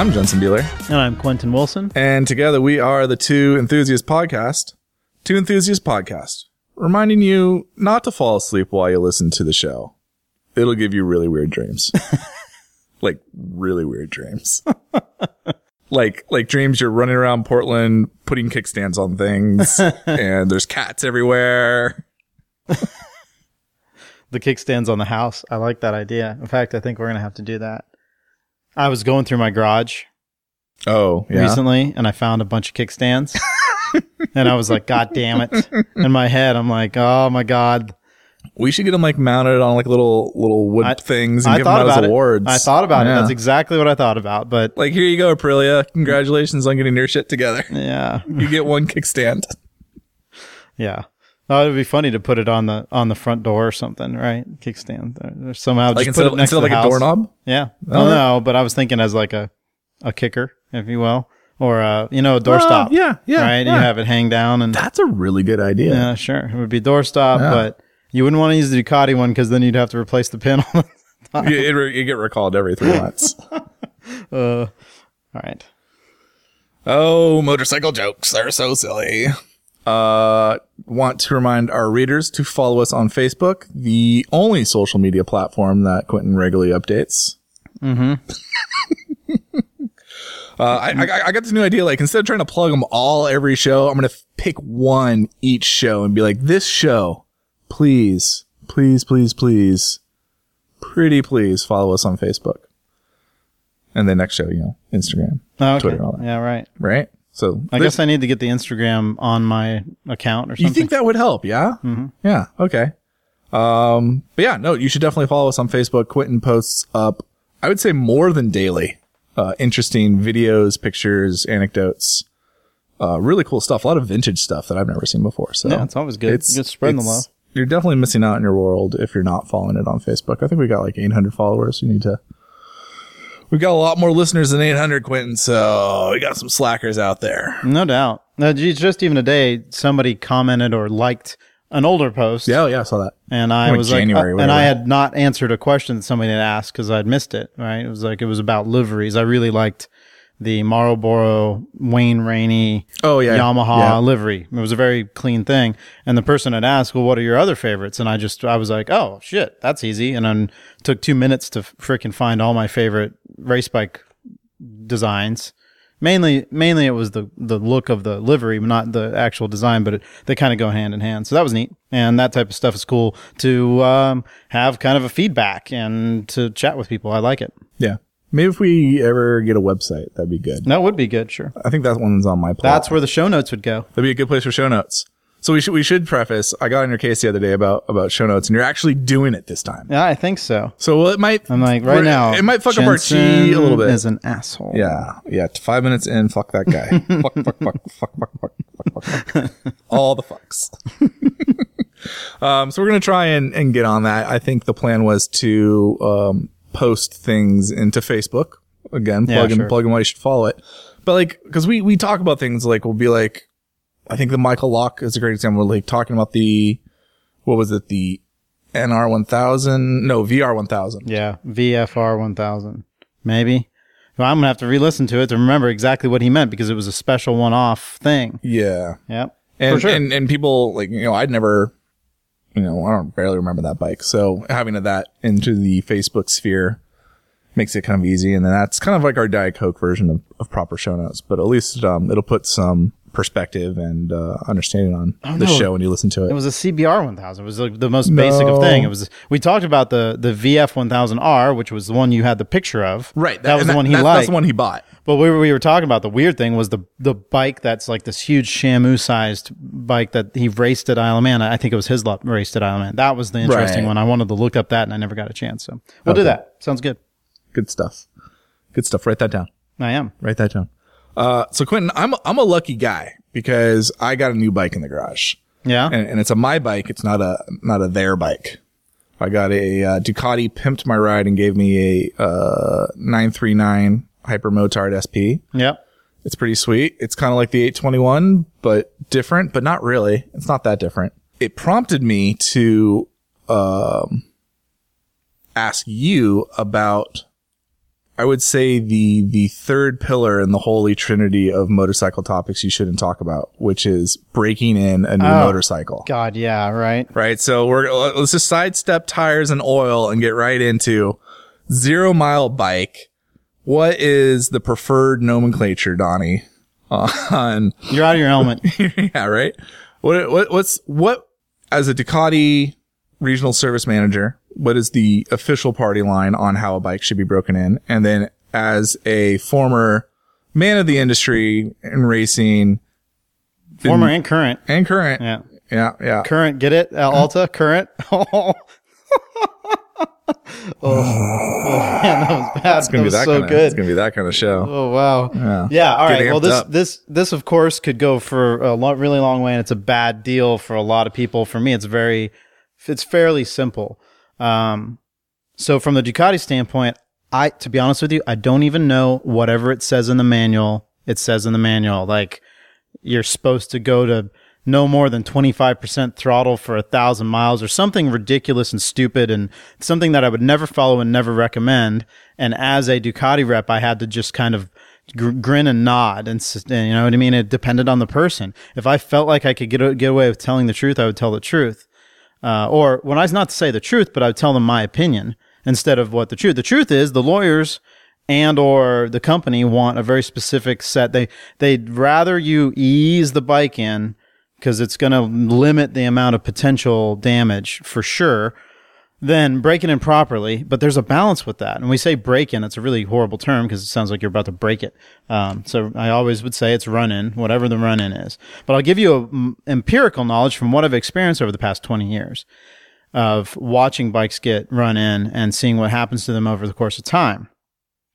I'm Jensen Beeler, And I'm Quentin Wilson. and together we are the Two Enthusiast Podcast. Two Enthusiast Podcast, reminding you not to fall asleep while you listen to the show. It'll give you really weird dreams. like really weird dreams. like like dreams you're running around Portland putting kickstands on things and there's cats everywhere. The kickstands on the house. I like that idea. In fact, I think we're going to have to do that. I was going through my garage Oh, yeah. recently and I found a bunch of kickstands. and I was like, God damn it. In my head, I'm like, oh my God. We should get them like mounted on like little little wood I- things and I give them thought out as about it. awards. I thought about Yeah. it. That's exactly what I thought about. But like here you go, Aprilia. Congratulations on getting your shit together. yeah, You get one kickstand. yeah. Oh, it'd be funny to put it on the on the front door or something, right? Kickstand. Or somehow Like just put of, it next instead to of the like a doorknob. Yeah. Oh, no, but I was thinking as like a a kicker, if you will, or a you know a doorstop. Oh, yeah, yeah, Right. yeah. You have it hang down and That's a really good idea. yeah, sure. It would be doorstop, Yeah. but you wouldn't want to use the Ducati one because then you'd have to replace the pin. on it. You, it you get recalled every three months. uh, all right. oh, motorcycle jokes. They're so silly. Uh, want to remind our readers to follow us on Facebook, the only social media platform that Quentin regularly updates. Mm-hmm. uh, I, I, I got this new idea. Like instead of trying to plug them all every show, I'm going to pick one each show and be like, this show, please, please, please, please, pretty please follow us on Facebook. And then next show, you know, Instagram, Oh, okay. Twitter, all that. Yeah, right. right? So I guess I need to get the Instagram on my account or something. you think that would help? Yeah. Mm-hmm. Yeah. Okay. Um, but yeah, no, you should definitely follow us on Facebook. Quentin posts up, I would say more than daily, uh, interesting videos, pictures, anecdotes, uh, really cool stuff. A lot of vintage stuff that I've never seen before. So Yeah, it's always good. Good spreading the it's- love. You're definitely missing out in your world if you're not following it on Facebook. I think we got like 800 followers. You need to. We've got a lot more listeners than 800, Quentin. So we got some slackers out there. No doubt. No, geez, just even today, somebody commented or liked an older post. Yeah, oh, yeah, I saw that. And I Like was January, like, uh, and I had not answered a question that somebody had asked because I'd missed it. Right? It was like it was about liveries. I really liked the Marlboro Wayne Rainey Oh, yeah. Yamaha Yeah. livery. It was a very clean thing. And the person had asked, "Well, what are your other favorites?" And I just I was like, "Oh shit, that's easy." And then took two minutes to freaking find all my favorite race bike designs. Mainly, mainly it was the the look of the livery, not the actual design, but it, they kind of go hand in hand. So that was neat, and that type of stuff is cool to um, have kind of a feedback and to chat with people. I like it. Yeah. Maybe if we ever get a website, that'd be good. That would be good, sure. I think that one's on my plate. That's where the show notes would go. That'd be a good place for show notes. So we should we should preface. I got on your case the other day about about show notes, and you're actually doing it this time. Yeah, I think so. So well, it might. I'm like right now. it might fuck up our chi a little bit. Is an asshole. yeah, yeah. Five minutes in, fuck that guy. fuck, fuck, fuck, fuck, fuck, fuck, fuck, fuck, fuck. All the fucks. um, so we're gonna try and and get on that. I think the plan was to um post things into Facebook again. Yeah, Plug in sure. plug in why you should follow it. But like, because we we talk about things like we'll be like, I think the Michael Lock is a great example. Like talking about the what was it the NR one thousand no VR one thousand. Yeah, VFR 1000. Maybe. Well, I'm going to have to re listen to it to remember exactly what he meant because it was a special one off thing. Yeah. Yep. and, For sure. and and people like you know I'd never you know I don't barely remember that bike. So having that into the Facebook sphere makes it kind and then that's kind of like our Diet Coke version of, of proper show notes but at least it'll put some perspective and uh, understanding on the no. show when you listen to it. It was a CBR 1000. It was like the most basic of thing. It was. We talked about the the VF 1000R, which was the one you had the picture of. right, That, was and the one he that's, liked. That's the one he bought. But we were, we were talking about the weird thing was the the bike that's like this huge Shamu sized bike that he raced at Isle of Man. I think it was his luck raced at Isle of Man. That was the interesting Right. one. I wanted to look up that and I never got a chance. So we'll do that. Sounds good. Good stuff. Good stuff. Write that down. I am. Write that down. Uh, so Quentin, I'm I'm a lucky guy because I got a new bike in the garage. Yeah. and, and it's a my bike. It's not a not a their bike. I got a uh, Ducati pimped my ride and gave me a uh, 939 Hyper Motard SP. yep. It's pretty sweet. It's kind of like the 821, but different, but not really. It's not that different. It prompted me to um, ask you about I would say the the third pillar in the holy trinity of motorcycle topics you shouldn't talk about, which is breaking in a new Oh. motorcycle. God, yeah, right. Right. So we're let's just sidestep tires and oil and get right into zero mile bike. What is the preferred nomenclature, Donnie? On You're out of your element. yeah, right. What what what's what as a Ducati regional service manager? What is the official party line on how a bike should be broken in? And then as a former man of the industry in racing Former and current. and current, Yeah. yeah, yeah. Current, get it? Uh, Alta, current. oh. oh, man, that was bad. It's gonna that be was that so kind of. good. It's gonna be that kind of show. Oh wow. Yeah. Yeah. All right. Getting Well, this up. this this of course could go for a lo- really long way, and it's a bad deal for a lot of people. For me, it's very, it's fairly simple. Um, so from the Ducati standpoint, I to be honest with you, I don't even know whatever it says in the manual. It says in the manual like you're supposed to go to no more than 25% throttle for a thousand miles or something ridiculous and stupid and something that I would never follow and never recommend. And as a Ducati rep, I had to just kind of gr- grin and nod and, you know what I mean? It depended on the person. If I felt like I could get, get away with telling the truth, I would tell the truth. Uh, or when I was not to say the truth, but I would tell them my opinion instead of what the truth. The truth is the lawyers and or the company want a very specific set. They they'd rather you ease the bike in because it's going to limit the amount of potential damage for sure than break it in properly. But there's a balance with that. And we say break in, it's a really horrible term because it sounds like you're about to break it. Um, so I always would say it's run in, whatever the run in is. But I'll give you a mm, empirical knowledge from what I've experienced over the past 20 years of watching bikes get run in and seeing what happens to them over the course of time.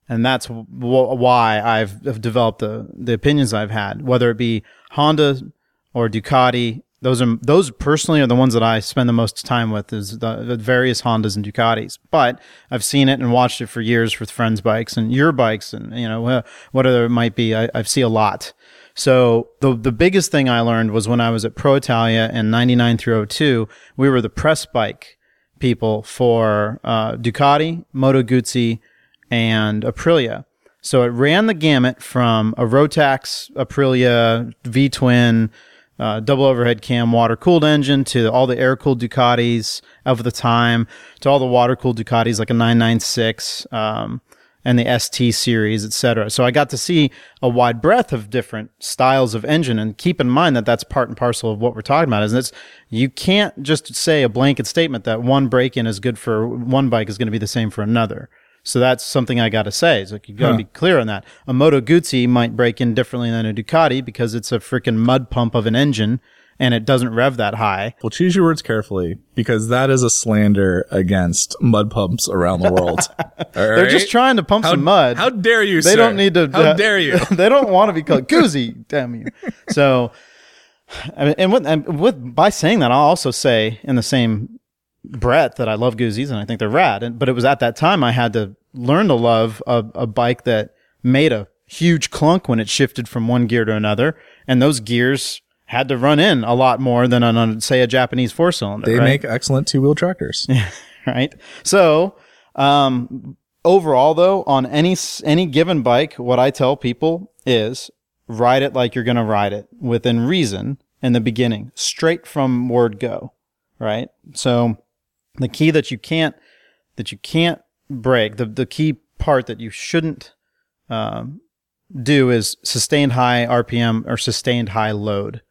And that's w- why I've I've developed the, the opinions I've had, whether it be Honda or Ducati. Those are those personally are the ones that I spend the most time with is the, the various Hondas and Ducatis. But I've seen it and watched it for years with friends' bikes and your bikes and you know wh- whatever it might be. I, I see a lot. So the the biggest thing I learned was when I was at Pro Italia in '99 through 02. We were the press bike people for uh, Ducati, Moto Guzzi, and Aprilia. So it ran the gamut from a Rotax Aprilia V twin, uh, double overhead cam water cooled engine to all the air cooled Ducatis of the time to all the water cooled Ducatis like a 996, um, and the ST series, etc. So I got to see a wide breadth of different styles of engine and keep in mind that that's part and parcel of what we're talking about is it's you can't just say a blanket statement that one break-in is good for one bike is going to be the same for another. So that's something I got to say. It's like you got to be clear on that. A Moto Guzzi might break in differently than a Ducati because it's a freaking mud pump of an engine and it doesn't rev that high. Well, choose your words carefully because that is a slander against mud pumps around the world. They're just trying to pump how, some mud. How dare you? they sir? don't need to. How uh, dare you? they don't want to be called Guzzi. damn you. So, I mean, and with, and with by saying that, I'll also say in the same breath that I love Guzzi's and I think they're rad. And but it was at that time I had to learn to love a, a bike that made a huge clunk when it shifted from one gear to another, and those gears had to run in a lot more than on, on say a Japanese four cylinder. They right? make excellent two wheel tractors. right? So, um, overall though, on any, any given bike, what I tell people is ride it like you're going to ride it within reason in the beginning, straight from word go, right? So the key that you can't, that you can't break, the, the key part that you shouldn't, um, do is sustained high RPM or sustained high load.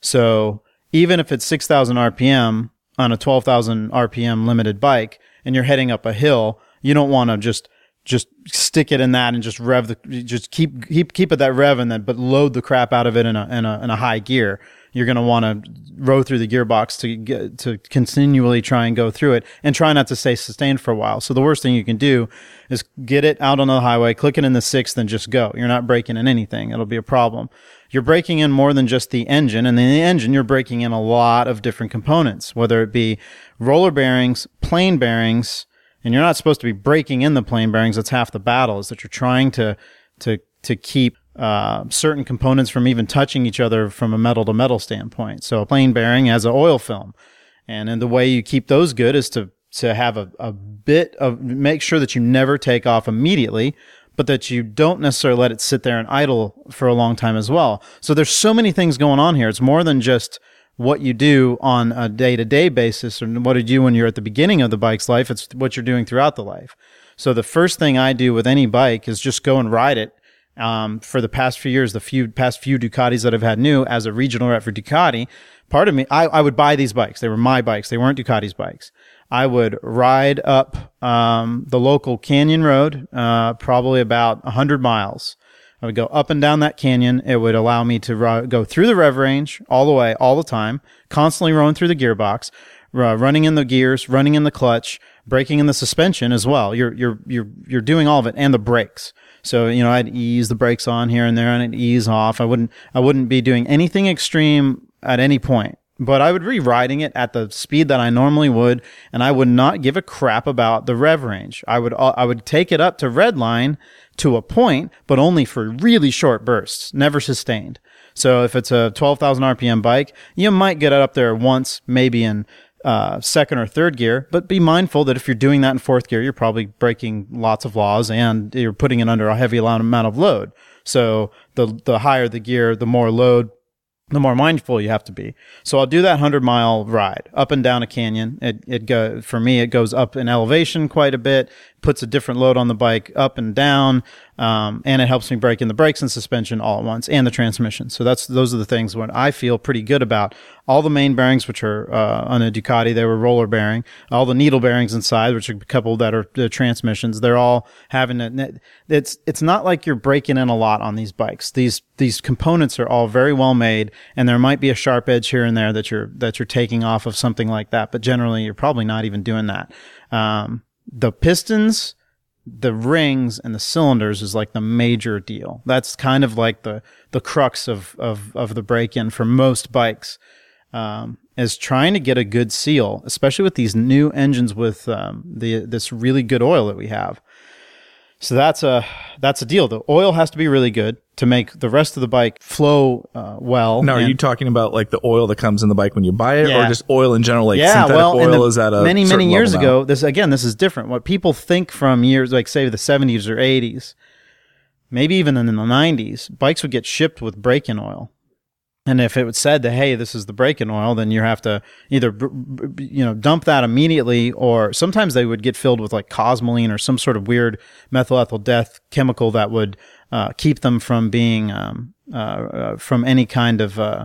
So even if it's 6,000 RPM on a 12,000 RPM limited bike and you're heading up a hill, you don't want to just just stick it in that and just rev the just keep keep keep it that rev and then but load the crap out of it in a in a in a high gear. You're going to want to row through the gearbox to get to continually try and go through it and try not to stay sustained for a while. So the worst thing you can do is get it out on the highway, click it in the sixth, and just go. You're not breaking in anything. It'll be a problem you're breaking in more than just the engine. And in the engine, you're breaking in a lot of different components, whether it be roller bearings, plain bearings, and you're not supposed to be breaking in the plain bearings. That's half the battle is that you're trying to, to, to keep, uh, certain components from even touching each other from a metal to metal standpoint. So a plain bearing has an oil film. And then the way you keep those good is to to have a, a bit of make sure that you never take off immediately, but that you don't necessarily let it sit there and idle for a long time as well. So there's so many things going on here. It's more than just what you do on a day to day basis or what you when you're at the beginning of the bike's life. It's what you're doing throughout the life. So the first thing I do with any bike is just go and ride it. Um, for the past few years, the few past few Ducatis that I've had new as a regional rep for Ducati, part of me, I, I would buy these bikes. They were my bikes. They weren't Ducati's bikes. I would ride up um, the local canyon road, uh, probably about 100 miles. I would go up and down that canyon. It would allow me to ro- go through the rev range all the way, all the time, constantly rolling through the gearbox, running in the gears, running in the clutch, breaking in the suspension as well. You're you're you're you're doing all of it and the brakes. So you know, I'd ease the brakes on here and there, and I'd ease off. I wouldn't I wouldn't be doing anything extreme at any point but I would be riding it at the speed that I normally would, and I would not give a crap about the rev range. I would uh, I would take it up to red line to a point, but only for really short bursts, never sustained. So if it's a 12,000 RPM bike, you might get it up there once, maybe in uh, second or third gear, but be mindful that if you're doing that in fourth gear, you're probably breaking lots of laws and you're putting it under a heavy amount of load. So the the higher the gear, the more load the more mindful you have to be. So I'll do that 100 mile ride up and down a canyon. It, it go, for me, it goes up in elevation quite a bit, puts a different load on the bike up and down. Um, and it helps me break in the brakes and suspension all at once and the transmission. So that's, those are the things what I feel pretty good about. All the main bearings, which are, uh, on a Ducati, they were roller bearing. All the needle bearings inside, which are a couple that are the transmissions, they're all having it. It's, it's not like you're breaking in a lot on these bikes. These, these components are all very well made and there might be a sharp edge here and there that you're, that you're taking off of something like that. But generally, you're probably not even doing that. Um, the pistons, the rings and the cylinders is like the major deal. That's kind of like the the crux of of of the break in for most bikes. Um, is trying to get a good seal, especially with these new engines with um, the this really good oil that we have. So that's a that's a deal. The oil has to be really good to make the rest of the bike flow uh, well. Now, are And- you talking about like the oil that comes in the bike when you buy it, Yeah. or just oil in general? Like yeah, synthetic well, oil the- is at a many many years level now? ago. This again, this is different. What people think from years like say the seventies or eighties, maybe even in the nineties, bikes would get shipped with break-in oil. And if it was said that hey, this is the break-in oil, then you have to either you know dump that immediately, or sometimes they would get filled with like cosmoline or some sort of weird methyl ethyl death chemical that would uh, keep them from being um, uh, uh, from any kind of uh,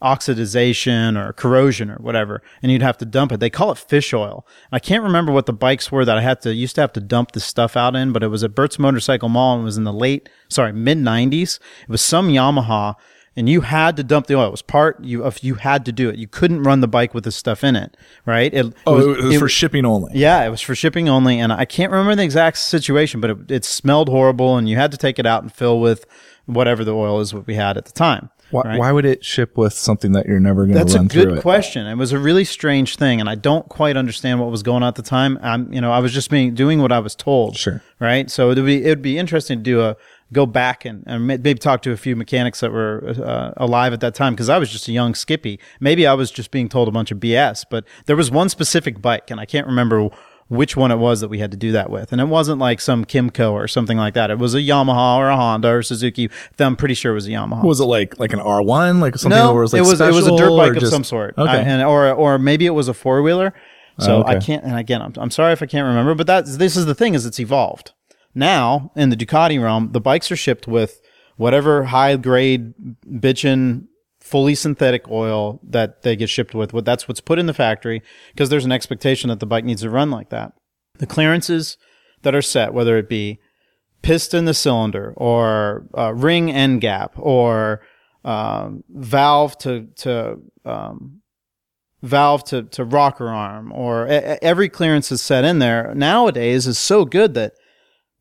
oxidization or corrosion or whatever, and you'd have to dump it. They call it fish oil. I can't remember what the bikes were that I had to used to have to dump this stuff out in, but it was at Bert's Motorcycle Mall and it was in the late, sorry, mid '90s. It was some Yamaha, and you had to dump the oil. It was part you if you had to do it. You couldn't run the bike with the stuff in it, right? It, Oh, was- it was it- for shipping only. yeah, it was for shipping only, and I can't remember the exact situation, but it, it smelled horrible, and you had to take it out and fill with whatever the oil is what we had at the time. Why, right? why would it ship with something that you're never going to That's a good it? question. It was a really strange thing, and I don't quite understand what was going on at the time. I'm, you know, I was just being doing what I was told. Sure. Right. So it'd be it'd be interesting to do a go back and, and maybe talk to a few mechanics that were uh, alive at that time because I was just a young skippy. Maybe I was just being told a bunch of BS. But there was one specific bike, and I can't remember which one it was that we had to do that with. And it wasn't like some Kymco or something like that. It was a Yamaha or a Honda or Suzuki. I'm pretty sure it was a Yamaha. Was it like like an R1, like something No, that was like it was it was a dirt bike of just- some sort, Okay. I- and or or maybe it was a four wheeler. So Oh, okay. I can't. And again, I'm, I'm sorry if I can't remember, but that's this is the thing is it's evolved. Now in the Ducati realm, the bikes are shipped with whatever high grade bitchin fully synthetic oil that they get shipped with. That's what's put in the factory because there's an expectation that the bike needs to run like that. The clearances that are set, whether it be piston the cylinder or uh, ring end gap or um, valve to to um, valve to, to rocker arm or e- every clearance is set in there nowadays is so good that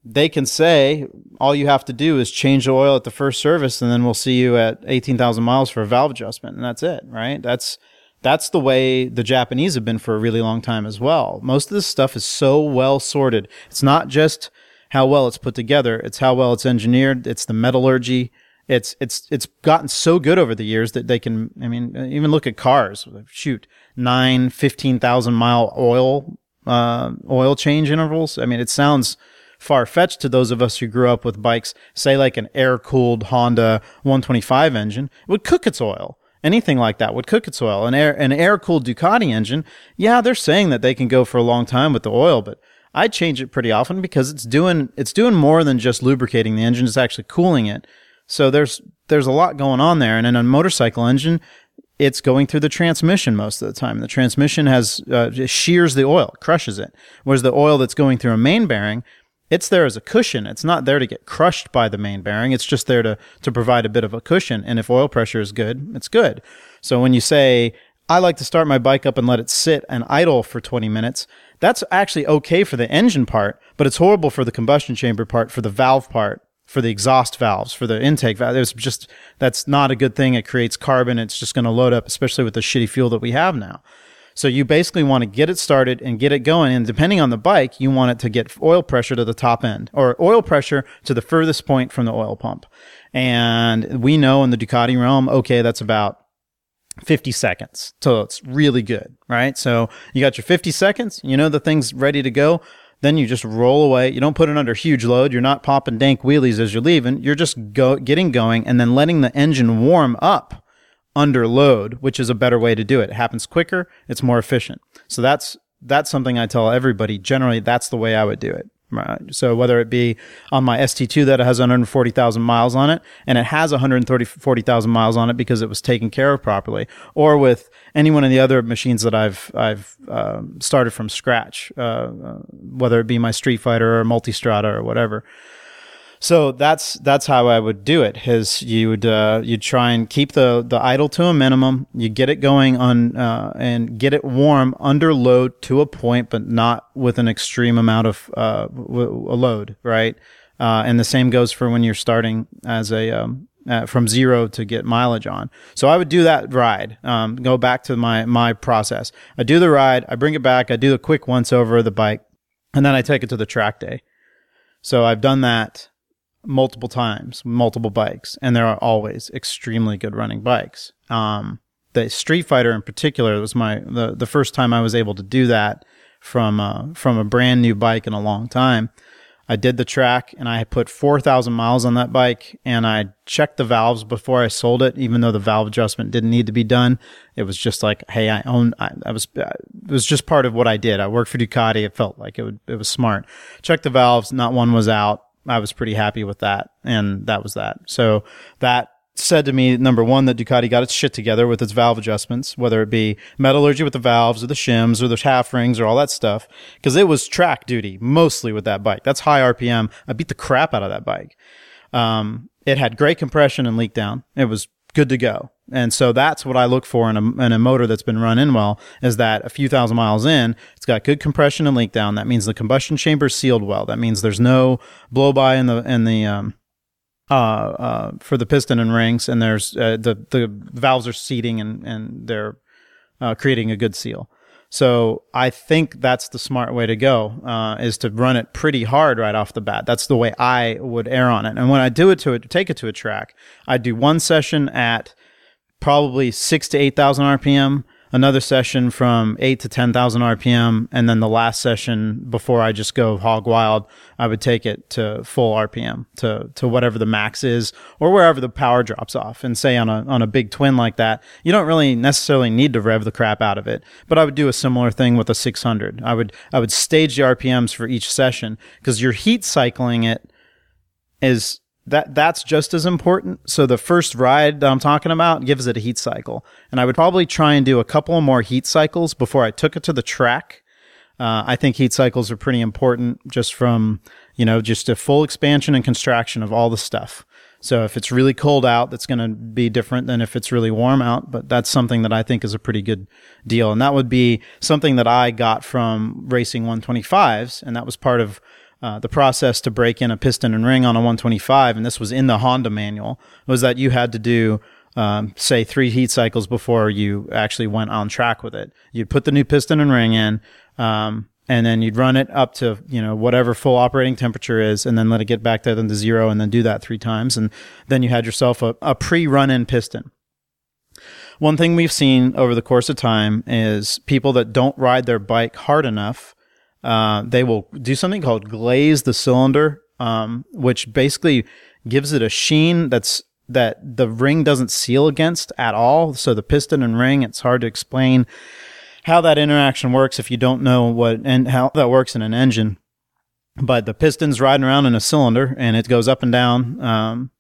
they can say all you have to do is change the oil at the first service and then we'll see you at 18,000 miles for a valve adjustment and that's it right? That's that's the way the Japanese have been for a really long time as well. Most of this stuff is so well sorted. It's not just how well it's put together it's how well it's engineered it's the metallurgy. It's it's it's gotten so good over the years that they can i mean even look at cars. Shoot nine 15000 mile oil uh, oil change intervals. I mean, it sounds far fetched to those of us who grew up with bikes, say like an air cooled Honda 125 engine, would cook its oil. Anything like that would cook its oil. An air an air cooled Ducati engine, yeah, they're saying that they can go for a long time with the oil, but I change it pretty often because it's doing it's doing more than just lubricating the engine; it's actually cooling it. So there's there's a lot going on there. And in a motorcycle engine, it's going through the transmission most of the time. The transmission has uh, shears the oil, crushes it. Whereas the oil that's going through a main bearing, it's there as a cushion. It's not there to get crushed by the main bearing. It's just there to to provide a bit of a cushion. And if oil pressure is good, it's good. So when you say I like to start my bike up and let it sit and idle for 20 minutes, that's actually okay for the engine part, but it's horrible for the combustion chamber part, for the valve part, for the exhaust valves, for the intake valve. It's just, that's not a good thing. It creates carbon. It's just going to load up, especially with the shitty fuel that we have now. So you basically want to get it started and get it going. And depending on the bike, you want it to get oil pressure to the top end or oil pressure to the furthest point from the oil pump. And we know in the Ducati realm, okay, that's about 50 seconds. So it's really good, right? So you got your 50 seconds, you know the thing's ready to go. Then you just roll away. You don't put it under huge load. You're not popping dank wheelies as you're leaving. You're just go, getting going and then letting the engine warm up under load, which is a better way to do it. It happens quicker. It's more efficient. So that's, that's something I tell everybody. Generally, that's the way I would do it. Right. So whether it be on my ST2 that has 140,000 miles on it and it has 140,000 miles on it because it was taken care of properly, or with any one of the other machines that I've I've um, started from scratch, uh, uh, whether it be my Street Fighter or Multistrada or whatever. So that's that's how I would do it. Is you would uh, you try and keep the the idle to a minimum. You get it going on uh, and get it warm under load to a point, but not with an extreme amount of uh, w- a load, right? Uh, and the same goes for when you're starting as a um, uh, from zero to get mileage on. So I would do that ride. Um, go back to my my process. I do the ride. I bring it back. I do a quick once over of the bike, and then I take it to the track day. So I've done that multiple times, multiple bikes, and there are always extremely good running bikes. Um, the Street Fighter in particular was my the the first time I was able to do that from uh, from a brand new bike in a long time. I did the track and I put 4,000 miles on that bike and I checked the valves before I sold it, even though the valve adjustment didn't need to be done. It was just like, Hey, I own, I, I was, it was just part of what I did. I worked for Ducati. It felt like it would, it was smart. Check the valves. Not one was out. I was pretty happy with that. And that was that. So that said to me, number one, that Ducati got its shit together with its valve adjustments, whether it be metallurgy with the valves or the shims or the half rings or all that stuff. Cause it was track duty mostly with that bike. That's high RPM. I beat the crap out of that bike. Um, it had great compression and leak down. It was good to go. And so that's what I look for in a, in a motor that's been run in well is that a few thousand miles in, it's got good compression and leak down. That means the combustion chamber sealed well. That means there's no blow by in the, in the, um, uh, uh, for the piston and rings and there's, uh, the, the valves are seating and, and they're, uh, creating a good seal. So I think that's the smart way to go, uh, is to run it pretty hard right off the bat. That's the way I would err on it. And when I do it to it, take it to a track, I do one session at probably six to 8,000 RPM, another session from eight to 10,000 RPM. And then the last session before I just go hog wild, I would take it to full RPM to, to whatever the max is or wherever the power drops off. And say on a, on a big twin like that, you don't really necessarily need to rev the crap out of it. But I would do a similar thing with a 600. I would, I would stage the RPMs for each session because you're heat cycling it is that that's just as important. So the first ride that I'm talking about gives it a heat cycle, and I would probably try and do a couple more heat cycles before I took it to the track. Uh, I think heat cycles are pretty important, just from you know just a full expansion and contraction of all the stuff. So if it's really cold out, that's going to be different than if it's really warm out. But that's something that I think is a pretty good deal, and that would be something that I got from racing 125s, and that was part of uh, the process to break in a piston and ring on a 125, and this was in the Honda manual, was that you had to do, um, say, three heat cycles before you actually went on track with it. You'd put the new piston and ring in, um, and then you'd run it up to you know whatever full operating temperature is, and then let it get back down to zero, and then do that three times, and then you had yourself a, a pre-run-in piston. One thing we've seen over the course of time is people that don't ride their bike hard enough uh, they will do something called glaze the cylinder, um, which basically gives it a sheen that's that the ring doesn't seal against at all. So the piston and ring, it's hard to explain how that interaction works if you don't know what and how that works in an engine. But the piston's riding around in a cylinder and it goes up and down, um,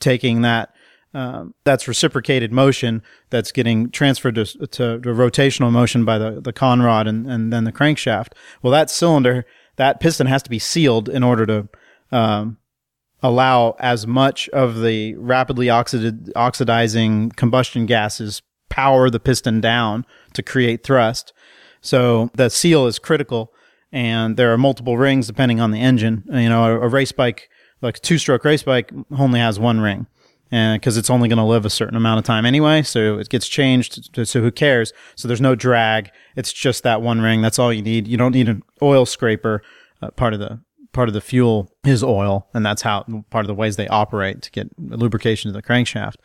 taking that um, that's reciprocated motion that's getting transferred to, to, to, rotational motion by the, the conrod and, and then the crankshaft. Well, that cylinder, that piston has to be sealed in order to um, allow as much of the rapidly oxid- oxidizing combustion gases power the piston down to create thrust. So the seal is critical, and there are multiple rings depending on the engine. You know, a, a race bike, like a two stroke race bike, only has one ring because it's only going to live a certain amount of time anyway. So it gets changed. To, so who cares? So there's no drag. It's just that one ring. That's all you need. You don't need an oil scraper. Uh, part of the part of the fuel is oil, and that's how part of the ways they operate to get lubrication to the crankshaft.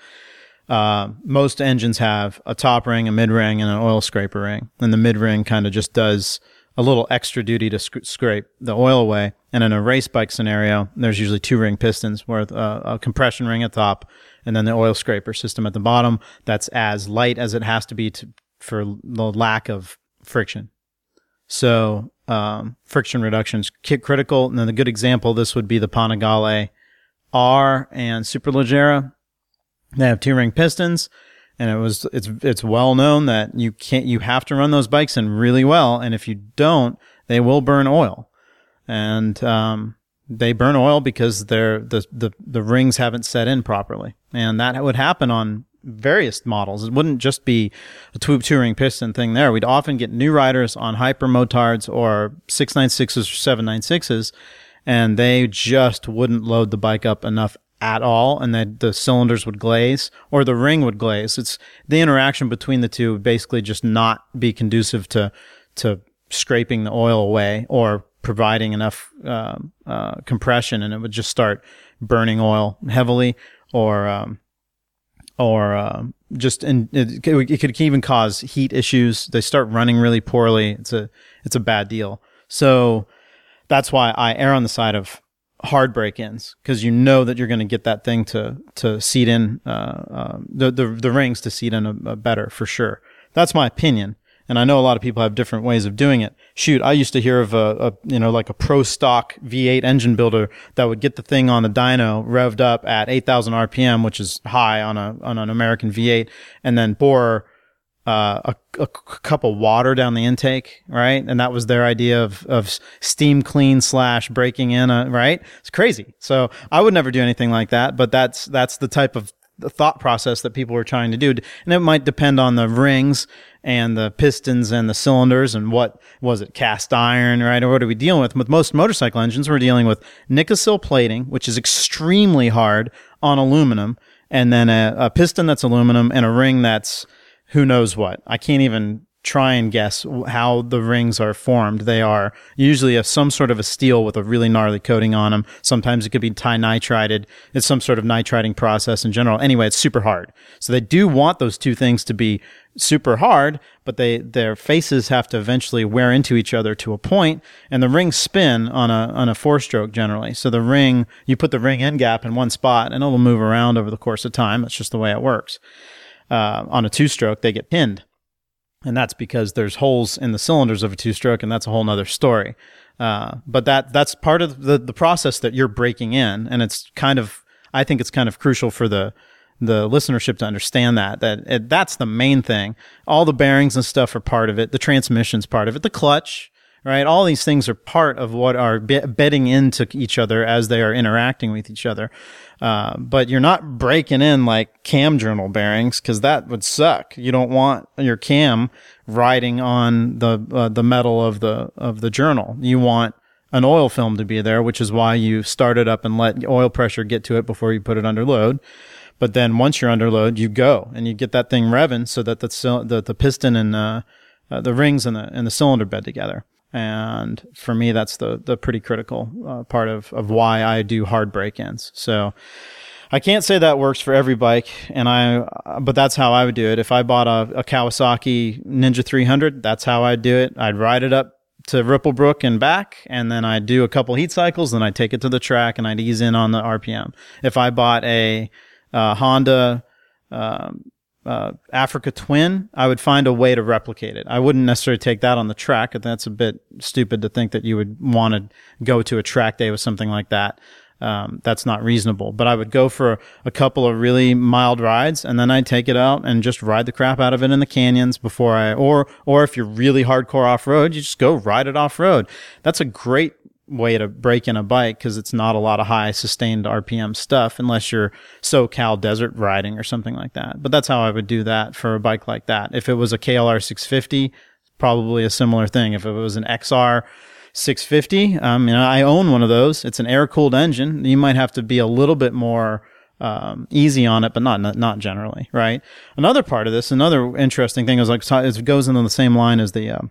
Uh, most engines have a top ring, a mid ring, and an oil scraper ring, and the mid ring kind of just does a little extra duty to sc- scrape the oil away. And in a race bike scenario, there's usually two ring pistons with uh, a compression ring at top and then the oil scraper system at the bottom. That's as light as it has to be to, for the lack of friction. So, um, friction reduction is critical. And then the good example, this would be the Panigale R and Superleggera. They have two ring pistons and it was it's it's well known that you can't you have to run those bikes in really well. And if you don't they will burn oil. And um, they burn oil because they're the, the the rings haven't set in properly. And that would happen on various models. It wouldn't just be a two, two ring piston thing there. We'd often get new riders on hyper motards or 696s or 796s and they just wouldn't load the bike up enough at all and that the cylinders would glaze or the ring would glaze. It's the interaction between the two would basically just not be conducive to, to scraping the oil away or providing enough, uh, uh, compression and it would just start burning oil heavily or, um, or, um, just in, it, it could even cause heat issues. They start running really poorly. It's a, it's a bad deal. So that's why I err on the side of hard break ins because you know that you're going to get that thing to to seat in uh, uh, the, the the rings to seat in a, a, better for sure. That's my opinion, and I know a lot of people have different ways of doing it. Shoot, I used to hear of a, a you know like a pro stock V8 engine builder that would get the thing on the dyno revved up at 8,000 RPM, which is high on a on an American V8, and then bore uh, a, a, cup of water down the intake, right? And that was their idea of, of steam clean slash breaking in a, right? It's crazy. So I would never do anything like that, but that's, that's the type of thought process that people were trying to do. And it might depend on the rings and the pistons and the cylinders and what was it cast iron, right? Or what are we dealing with? With most motorcycle engines, we're dealing with Nikasil plating, which is extremely hard on aluminum, and then a, a piston that's aluminum and a ring that's who knows what. I can't even try and guess how the rings are formed. They are usually of some sort of a steel with a really gnarly coating on them. Sometimes it could be tie nitrided. It's some sort of nitriding process in general. Anyway, it's super hard. So they do want those two things to be super hard, but they, their faces have to eventually wear into each other to a point and the rings spin on a, on a four stroke generally. So the ring, you put the ring end gap in one spot and it'll move around over the course of time. That's just the way it works uh, on a two stroke, they get pinned. And that's because there's holes in the cylinders of a two stroke, and that's a whole nother story. Uh, but that that's part of the, the process that you're breaking in. And it's kind of, I think it's kind of crucial for the, the listenership to understand that, that it, that's the main thing. All the bearings and stuff are part of it. The transmission's part of it. The clutch, right? All these things are part of what are be- bedding into each other as they are interacting with each other. Uh, but you're not breaking in like cam journal bearings because that would suck. You don't want your cam riding on the uh, the metal of the of the journal. You want an oil film to be there, which is why you start it up and let oil pressure get to it before you put it under load. But then once you're under load, you go and you get that thing revving so that the the, the piston and uh, uh, the rings and the and the cylinder bed together. And for me, that's the, the pretty critical uh, part of, of why I do hard break-ins. So I can't say that works for every bike. And I, but that's how I would do it. If I bought a, a Kawasaki Ninja 300, that's how I'd do it. I'd ride it up to Ripplebrook and back, and then I'd do a couple heat cycles, then I'd take it to the track and I'd ease in on the RPM. If I bought a uh, Honda um, uh, Africa Twin, I would find a way to replicate it. I wouldn't necessarily take that on the track. That's a bit stupid to think that you would want to go to a track day with something like that. Um, that's not reasonable. But I would go for a couple of really mild rides, and then I'd take it out and just ride the crap out of it in the canyons before I, or or if you're really hardcore off road, you just go ride it off road. That's a great way to break in a bike because it's not a lot of high sustained RPM stuff unless you're SoCal desert riding or something like that. But that's how I would do that for a bike like that. If it was a KLR 650, probably a similar thing. If it was an XR 650, um, you know, I own one of those. It's an air cooled engine. You might have to be a little bit more um, easy on it, but not, not not generally, right? Another part of this, another interesting thing is like it goes into the same line as the uh,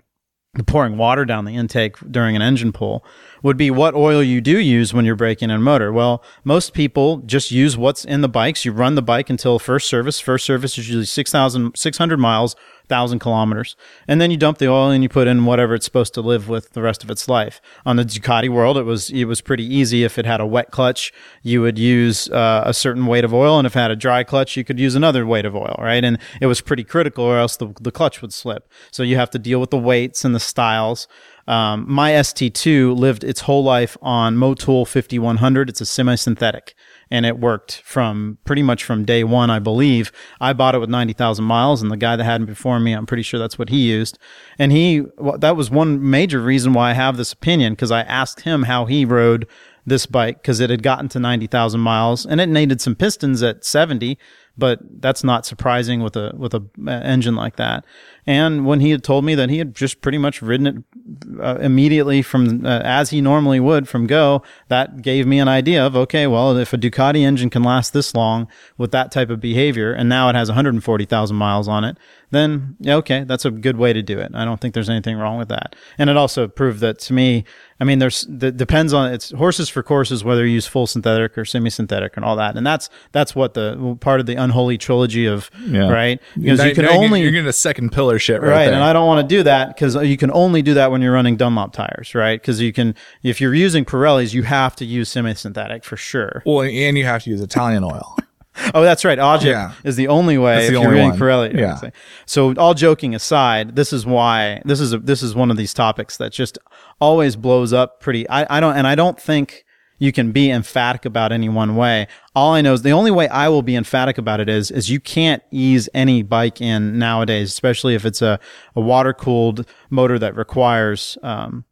the pouring water down the intake during an engine pull would be what oil you do use when you're breaking in a motor. Well, most people just use what's in the bikes. You run the bike until first service. First service is usually 6,600 miles, 1,000 kilometers. And then you dump the oil and you put in whatever it's supposed to live with the rest of its life. On the Ducati world, it was, it was pretty easy. If it had a wet clutch, you would use uh, a certain weight of oil. And if it had a dry clutch, you could use another weight of oil, right? And it was pretty critical or else the, the clutch would slip. So you have to deal with the weights and the styles. Um, my ST2 lived its whole life on Motul 5100. It's a semi-synthetic and it worked from pretty much from day one, I believe. I bought it with 90,000 miles and the guy that had it before me, I'm pretty sure that's what he used. And he, well, that was one major reason why I have this opinion because I asked him how he rode this bike because it had gotten to 90,000 miles and it needed some pistons at 70 but that's not surprising with a with a uh, engine like that. And when he had told me that he had just pretty much ridden it uh, immediately from uh, as he normally would from go, that gave me an idea of okay, well, if a Ducati engine can last this long with that type of behavior, and now it has 140,000 miles on it, then okay, that's a good way to do it. I don't think there's anything wrong with that. And it also proved that to me, I mean, there's that depends on it's horses for courses whether you use full synthetic or semi-synthetic and all that, and that's that's what the part of the unholy trilogy of Yeah. right? Because Now- you can only you're getting a second pillar shit right, right and i don't want to do that because you can only do that when you're running dunlop tires right? Because you can if you're using pirellis you have to use semi-synthetic for sure. Well, and you have to use Italian oil. oh that's right Ogic Yeah. is the only way That's if the you're only reading one. Yeah. so all joking aside this is why this is a, this is one of these topics that just always blows up pretty i, I don't and i don't think you can be emphatic about any one way. All I know is the only way I will be emphatic about it is, is you can't ease any bike in nowadays, especially if it's a, a water cooled motor that requires, um,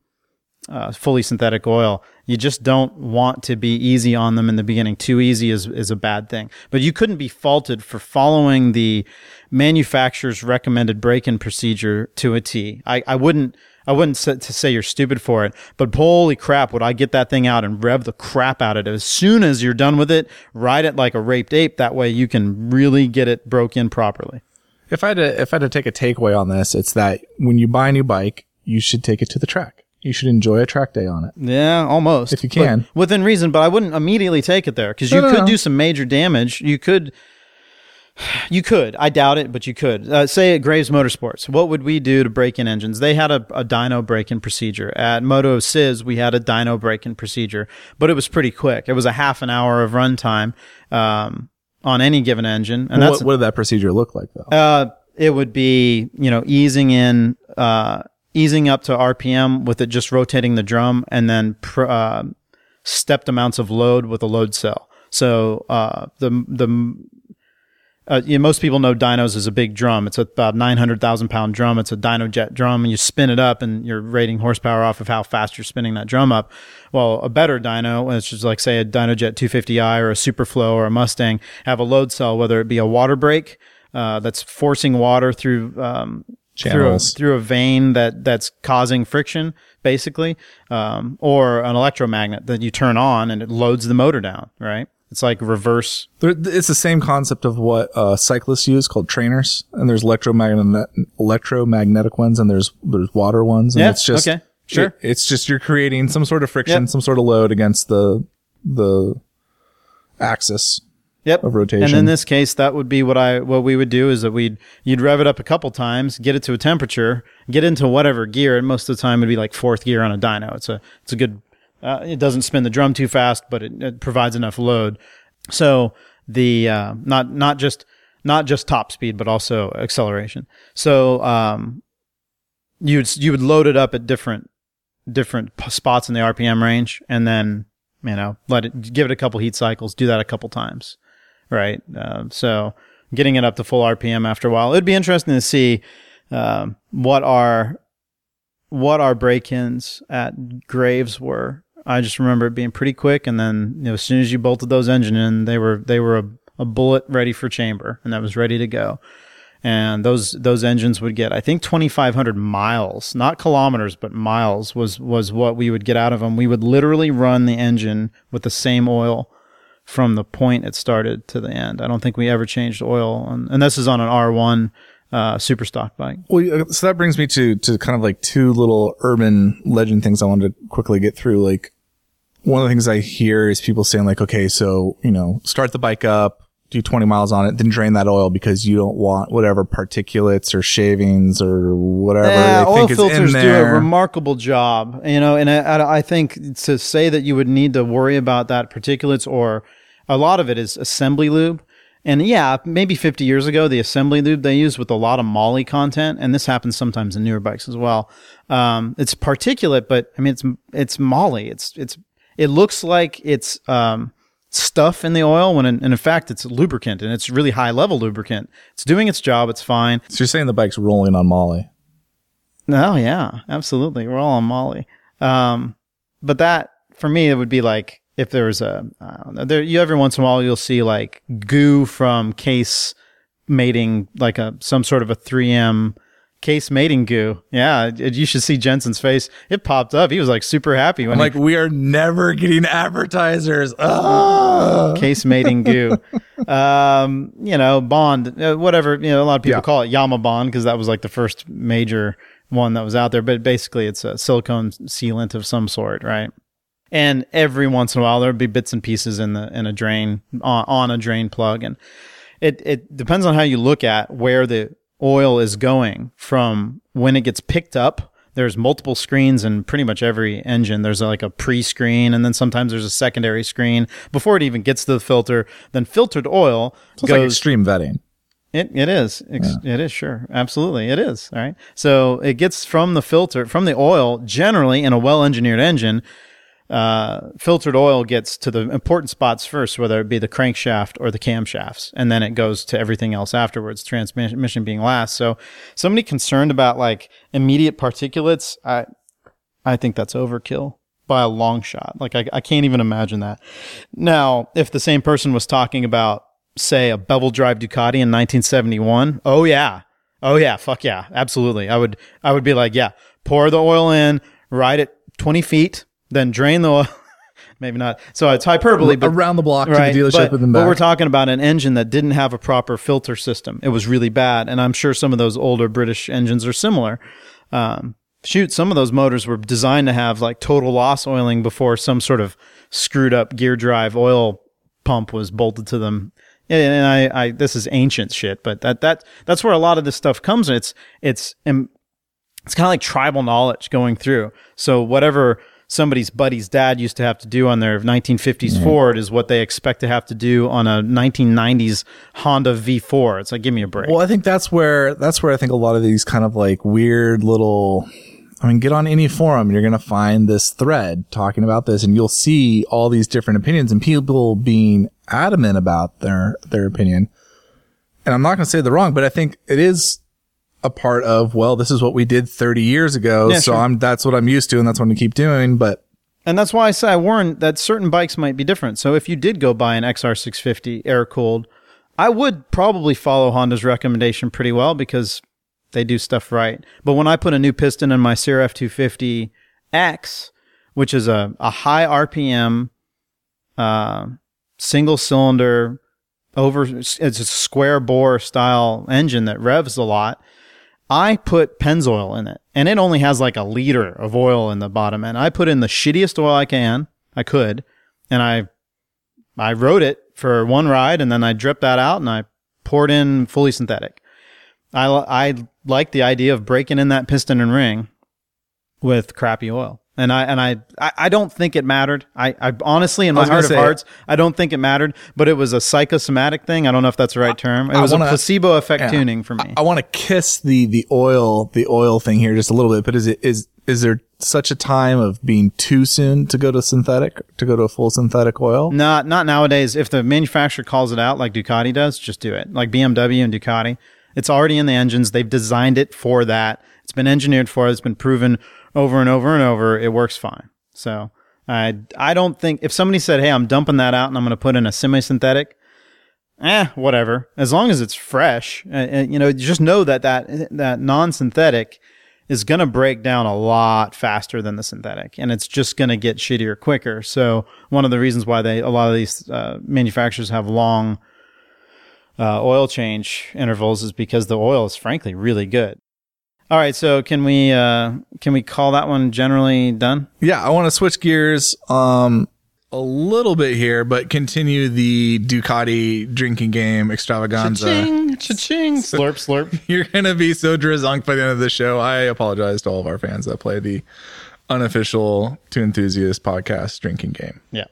uh, fully synthetic oil. You just don't want to be easy on them in the beginning. Too easy is, is a bad thing. But you couldn't be faulted for following the manufacturer's recommended break-in procedure to a T. I, I wouldn't, I wouldn't say, to say you're stupid for it, but holy crap, would I get that thing out and rev the crap out of it as soon as you're done with it, ride it like a raped ape. That way you can really get it broke in properly. If I had to, if I had to take a takeaway on this, it's that when you buy a new bike, you should take it to the track. You should enjoy a track day on it. Yeah, almost. If you But can. within reason, but I wouldn't immediately take it there because you No, no, could no. do some major damage. You could, you could. I doubt it, but you could. Uh, say at Graves Motorsports, what would we do to break in engines? They had a, a dyno break in procedure. At MotoCzysz, we had a dyno break in procedure, but it was pretty quick. It was a half an hour of runtime um, on any given engine, and that's what, what did that procedure look like though? uh, it would be you know easing in, uh, easing up to RPM with it just rotating the drum, and then pr- uh, stepped amounts of load with a load cell. So uh, the the uh, you know, most people know dynos is a big drum. It's about 900,000 pound drum. It's a dyno jet drum and you spin it up and you're rating horsepower off of how fast you're spinning that drum up. Well, a better dyno, which is like say a dynojet 250i or a superflow or a mustang have a load cell, whether it be a water brake, uh, that's forcing water through, um, through a, Channels. through a vane that that's causing friction basically, um, or an electromagnet that you turn on and it loads the motor down, right? It's like reverse it's the same concept of what uh, cyclists use called trainers, and there's electromagnetic electromagnetic ones, and there's there's water ones, and Yeah, it's just okay, sure. it- it's just you're creating some sort of friction, Yep. some sort of load against the the axis. Yep. of rotation. And in this case, that would be what I what we would do is that we'd you'd rev it up a couple times, get it to a temperature, get into whatever gear, and most of the time it'd be like fourth gear on a dyno. It's a it's a good. Uh, it doesn't spin the drum too fast, but it, it provides enough load. So the uh, not not just not just top speed, but also acceleration. So um, you'd you would load it up at different different p- spots in the RPM range, and then you know let it give it a couple heat cycles. Do that a couple times right? Uh, so getting it up to full RPM after a while, it'd be interesting to see um, what our what our break-ins at Graves were. I just remember it being pretty quick, and then you know, as soon as you bolted those engine in, they were they were a, a bullet ready for chamber, and that was ready to go. And those those engines would get, I think, 2,500 miles, not kilometers, but miles was was what we would get out of them. We would literally run the engine with the same oil from the point it started to the end. I don't think we ever changed oil, and, and this is on an R1 uh, super stock bike. Well, uh, so that brings me to to kind of like two little urban legend things I wanted to quickly get through. Like one of the things I hear is people saying like, okay, so you know, start the bike up, do 20 miles on it, then drain that oil because you don't want whatever particulates or shavings or whatever Yeah, they oil think is in filters do a remarkable job, you know. And I, I think to say that you would need to worry about that particulates or a lot of it is assembly lube. And yeah, maybe 50 years ago, the assembly lube they used with a lot of moly content, and this happens sometimes in newer bikes as well. Um, it's particulate, but I mean, it's it's moly. It's it's it looks like it's um, stuff in the oil when in, and in fact it's lubricant and it's really high level lubricant. It's doing its job. It's fine. so you're saying the bike's rolling on Molly. Oh yeah, absolutely. We're all on Molly. Um, but that for me, it would be like if there was a I don't know, there. You every once in a while you'll see like goo from case mating, like a some sort of a 3M case mating goo. Yeah, it- you should see Jensen's face. It popped up. He was like super happy when I'm he like, we are never getting advertisers. Case mating goo. um, you know, Bond, uh, whatever, you know, a lot of people Yeah. call it Yama Bond because that was like the first major one that was out there, but basically it's a silicone sealant of some sort, right? And every once in a while there'd be bits and pieces in the in a drain on, on a drain plug and it it depends on how you look at where the oil is going from when it gets picked up. There's multiple screens in pretty much every engine. There's like a pre-screen, and then sometimes there's a secondary screen before it even gets to the filter. Then filtered oil So it's like goes. extreme vetting. It it is. Ex- It is sure. Absolutely. It is. All right. So it gets from the filter from the oil generally in a well-engineered engine. Uh, filtered oil gets to the important spots first, whether it be the crankshaft or the camshafts, and then it goes to everything else afterwards. Transmission being last. So somebody concerned about like immediate particulates, I I think that's overkill by a long shot. Like I, I can't even imagine that. Now, if the same person was talking about, say, a bevel drive Ducati in 1971, oh yeah, oh yeah, fuck yeah, absolutely. I would, I would be like, yeah, pour the oil in, ride it 20 feet, then drain the oil. Maybe not. So it's hyperbole, but Around the block right, to the dealership but, with them but we're talking about an engine that didn't have a proper filter system. It was really bad, and I'm sure some of those older British engines are similar. Um, shoot, some of those motors were designed to have like total loss oiling before some sort of screwed up gear drive oil pump was bolted to them. And and I, I, this is ancient shit, but that that that's where a lot of this stuff comes. in. It's it's um, it's kind of like tribal knowledge going through. So whatever somebody's buddy's dad used to have to do on their 1950s mm-hmm. Ford is what they expect to have to do on a 1990s Honda V4. It's like, give me a break. Well, I think that's where that's where I think a lot of these kind of like weird little. I mean, get on any forum you're going to find this thread talking about this, and you'll see all these different opinions and people being adamant about their their opinion. And I'm not going to say they're wrong, but I think it is a part of well, this is what we did 30 years ago, Yeah, so sure. I'm that's what I'm used to, and that's what I keep doing. But And that's why I say I warn that certain bikes might be different. So if you did go buy an XR650 air cooled, I would probably follow Honda's recommendation pretty well because they do stuff right. But when I put a new piston in my CRF250X, which is a, a high RPM, uh, single cylinder, over, it's a square bore style engine that revs a lot. I put Pennzoil in it, and it only has like a liter of oil in the bottom. And I put in the shittiest oil I can, I could, and I I rode it for one ride and then I dripped that out and I poured in fully synthetic. I, I like the idea of breaking in that piston and ring with crappy oil. And I and I I, I don't think it mattered. I, I honestly, in my heart of hearts, I don't think it mattered. But it was a psychosomatic thing. I don't know if that's the right term. It was wanna- a placebo effect tuning for me. I want to kiss the the oil the oil thing here just a little bit, but is it is is there such a time of being too soon to go to synthetic to go to a full synthetic oil? Not not nowadays. If the manufacturer calls it out like Ducati does, just do it. Like BMW and Ducati, it's already in the engines. They've designed it for that. It's been engineered for. it. It's been proven over and over and over. It works fine. So I I don't think if somebody said, "Hey, I'm dumping that out and I'm going to put in a semi-synthetic," eh, whatever. As long as it's fresh, uh, uh, you know, just know that that that non-synthetic is going to break down a lot faster than the synthetic, and it's just going to get shittier quicker. So one of the reasons why they a lot of these uh, manufacturers have long uh, oil change intervals is because the oil is frankly really good. All right, so can we uh, can we call that one generally done? Yeah, I want to switch gears um a little bit here, but continue the Ducati drinking game extravaganza. Cha-ching, cha-ching. Slurp, slurp. You're gonna be so drizzunk by the end of the show. I apologize to all of our fans that play the unofficial Two Enthusiasts podcast drinking game. Yeah.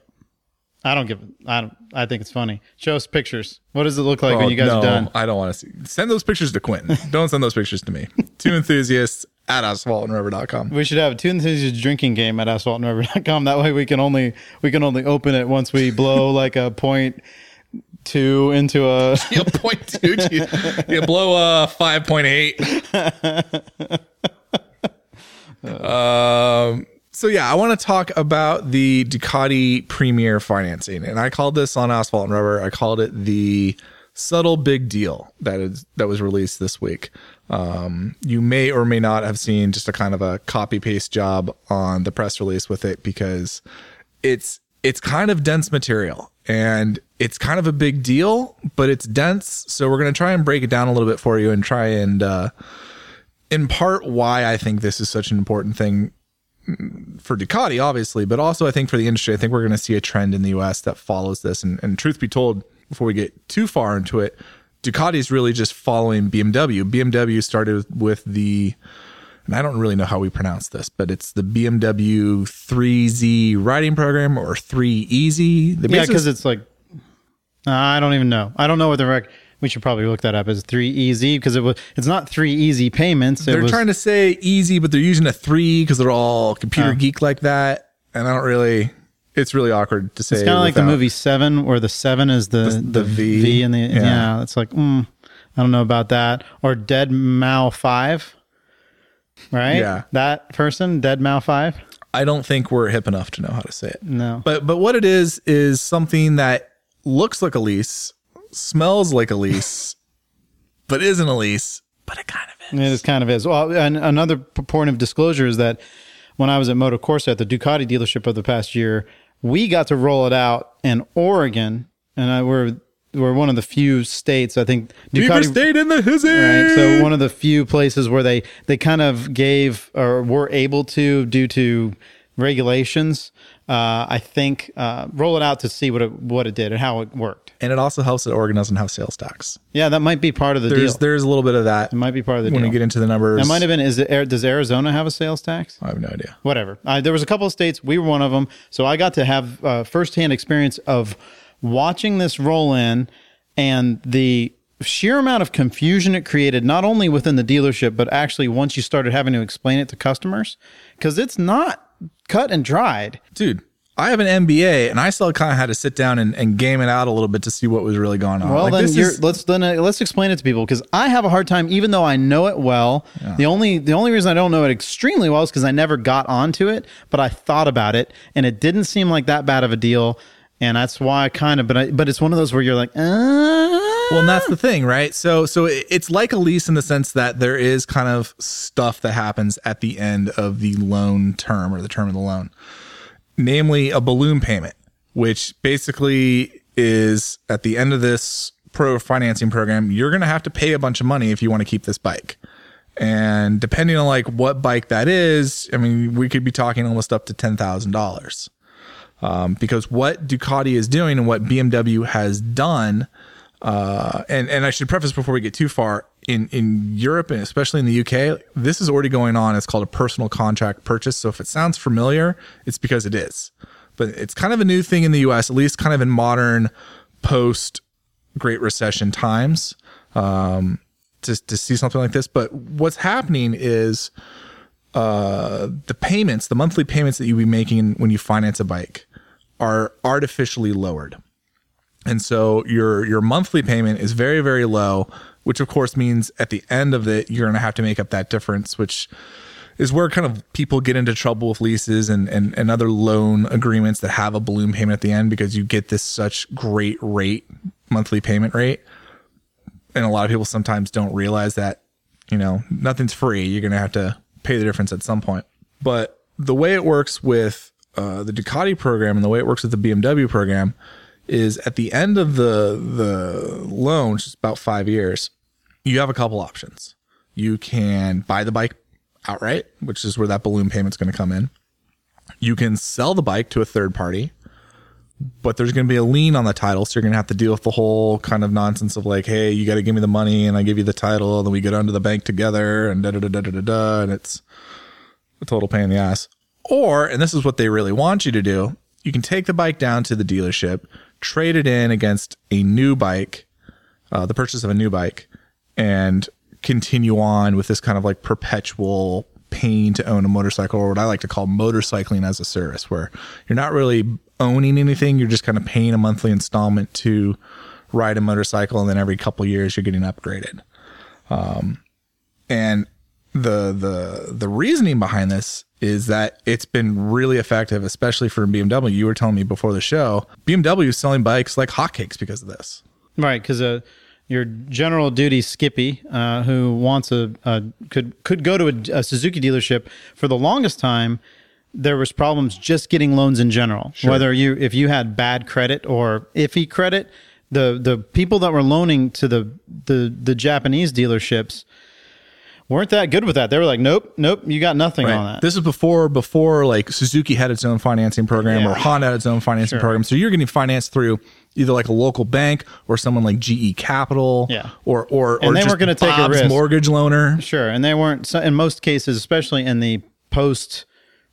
I don't give. I don't. I think it's funny. Show us pictures. What does it look like when Oh, you guys no, are done? I don't want to see. Send those pictures to Quentin. don't send those pictures to me. Two Enthusiasts at asphaltandrubber.com. We should have a two enthusiast drinking game at asphaltandrubber.com. That way we can only we can only open it once we blow like a point two into a. you point two. You, you blow a five point eight. um. So yeah, I want to talk about the Ducati Premier financing, and I called this on Asphalt and Rubber. I called it the subtle big deal that is that was released this week. Um, you may or may not have seen just a kind of a copy paste job on the press release with it because it's it's kind of dense material and it's kind of a big deal, but it's dense. So we're gonna try and break it down a little bit for you and try and uh, impart why I think this is such an important thing for Ducati, obviously, but also I think for the industry. I think we're going to see a trend in the US that follows this. And, and truth be told, before we get too far into it, Ducati is really just following BMW. BMW started with the, and I don't really know how we pronounce this, but it's the BMW 3Z riding program or 3EZ. The yeah, because it's like I don't even know. I don't know what the rec. We should probably look that up as three easy because it was. It's not three easy payments. It they're was, trying to say easy, but they're using a three because they're all computer geek like that. And I don't really, it's really awkward to say. It's kind of like the movie Seven, where the seven is the the, the V. V, and the Yeah. yeah. It's like mm, I don't know about that. Or deadmau5, right? Yeah. that person, deadmau5. I don't think we're hip enough to know how to say it. No, But but what it is is something that looks like a lease, smells like a lease, but isn't a lease, but it kind of is. It is kind of is. Well, and another point of disclosure is that when I was at Moto Corsa at the Ducati dealership of the past year, we got to roll it out in Oregon, and I, we're we're one of the few states I think Ducati. State in the hizzy. Right, so one of the few places where they they kind of gave or were able to due to regulations. Uh, I think uh, roll it out to see what it what it did and how it worked. and it also helps that Oregon doesn't have sales tax. Yeah, that might be part of the There's deal. there's a little bit of that It might be part of the deal. when deal. we get into the numbers. that might have been. Is it? Does Arizona have a sales tax? I have no idea. whatever. Uh, there was a couple of states. We were one of them. So I got to have uh, firsthand experience of watching this roll in and the sheer amount of confusion it created, not only within the dealership, but actually once you started having to explain it to customers, because it's not cut and dried. Dude, I have an MBA and I still kind of had to sit down and, and game it out a little bit to see what was really going on. Well, Like, then is- let's then uh, let's explain it to people because I have a hard time, even though I know it well. The only the only reason I don't know it extremely well is because I never got onto it, but I thought about it, and it didn't seem like that bad of a deal, and that's why I kind of. But I, but it's one of those where you're like, uh, Well, and that's the thing, right? So, so it's like a lease in the sense that there is kind of stuff that happens at the end of the loan term or the term of the loan, namely a balloon payment, which basically is at the end of this pro financing program, you're going to have to pay a bunch of money if you want to keep this bike. And depending on like what bike that is, I mean, we could be talking almost up to ten thousand dollars. Um, because what Ducati is doing and what BMW has done, uh, and and I should preface before we get too far in in Europe and especially in the UK, this is already going on. It's called a personal contract purchase. So if it sounds familiar, it's because it is. But it's kind of a new thing in the US, at least kind of in modern post Great Recession times. Um, to, to see something like this. But what's happening is uh, the payments, the monthly payments that you be making when you finance a bike, are artificially lowered. And so your your monthly payment is very very low, which of course means at the end of it you're going to have to make up that difference, which is where kind of people get into trouble with leases and, and, and other loan agreements that have a balloon payment at the end because you get this such great rate, monthly payment rate. And a lot of people sometimes don't realize that, you know, nothing's free. You're going to have to pay the difference at some point. But the way it works with uh, the Ducati program and the way it works with the BMW program is at the end of the the loan, which is about five years, you have a couple options. You can buy the bike outright, which is where that balloon payment's going to come in. You can sell the bike to a third party, but there's going to be a lien on the title, so you're going to have to deal with the whole kind of nonsense of like, hey, you got to give me the money, and I give you the title, and then we go down to the bank together, and da da da da da da, and it's a total pain in the ass. Or, and this is what they really want you to do, you can take the bike down to the dealership, trade it in against a new bike, uh, the purchase of a new bike, and continue on with this kind of like perpetual pain to own a motorcycle, or what I like to call motorcycling as a service, where you're not really owning anything, you're just kind of paying a monthly installment to ride a motorcycle, and then every couple years you're getting upgraded. Um, and the the the reasoning behind this is that it's been really effective, especially for BMW. You were telling me before the show, BMW is selling bikes like hotcakes because of this. Right, because uh, your general duty Skippy, uh, who wants a, a could could go to a, a, Suzuki dealership for the longest time. There was problems just getting loans in general. Sure. Whether you if you had bad credit or iffy credit, the the people that were loaning to the the the Japanese dealerships weren't that good with that. They were like, nope, nope, you got nothing right. on that. This is before before like Suzuki had its own financing program yeah. or Honda had its own financing sure. program. So you're getting financed through either like a local bank or someone like GE Capital, yeah, or or and or they were going to take a risk. mortgage loaner, sure, and they weren't in most cases, especially in the post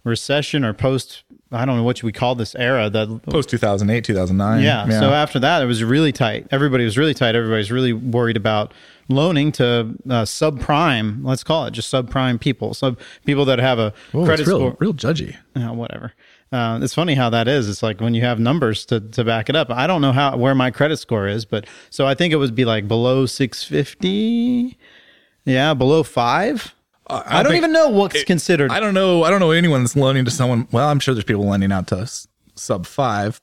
recession or post I don't know what we call this era that post 2008 2009 yeah, yeah, so after that it was really tight everybody was really tight everybody was really worried about loaning to uh, subprime let's call it just subprime people sub people that have a Whoa, credit real, score real judgy uh, whatever uh, it's funny how that is. It's like when you have numbers to, to back it up. I don't know how where my credit score is, but so I think it would be like below 650. Yeah, below five. I, don't, I don't even know what's it, considered. I don't know. I don't know anyone that's loaning to someone. Well, I'm sure there's people lending out to sub five.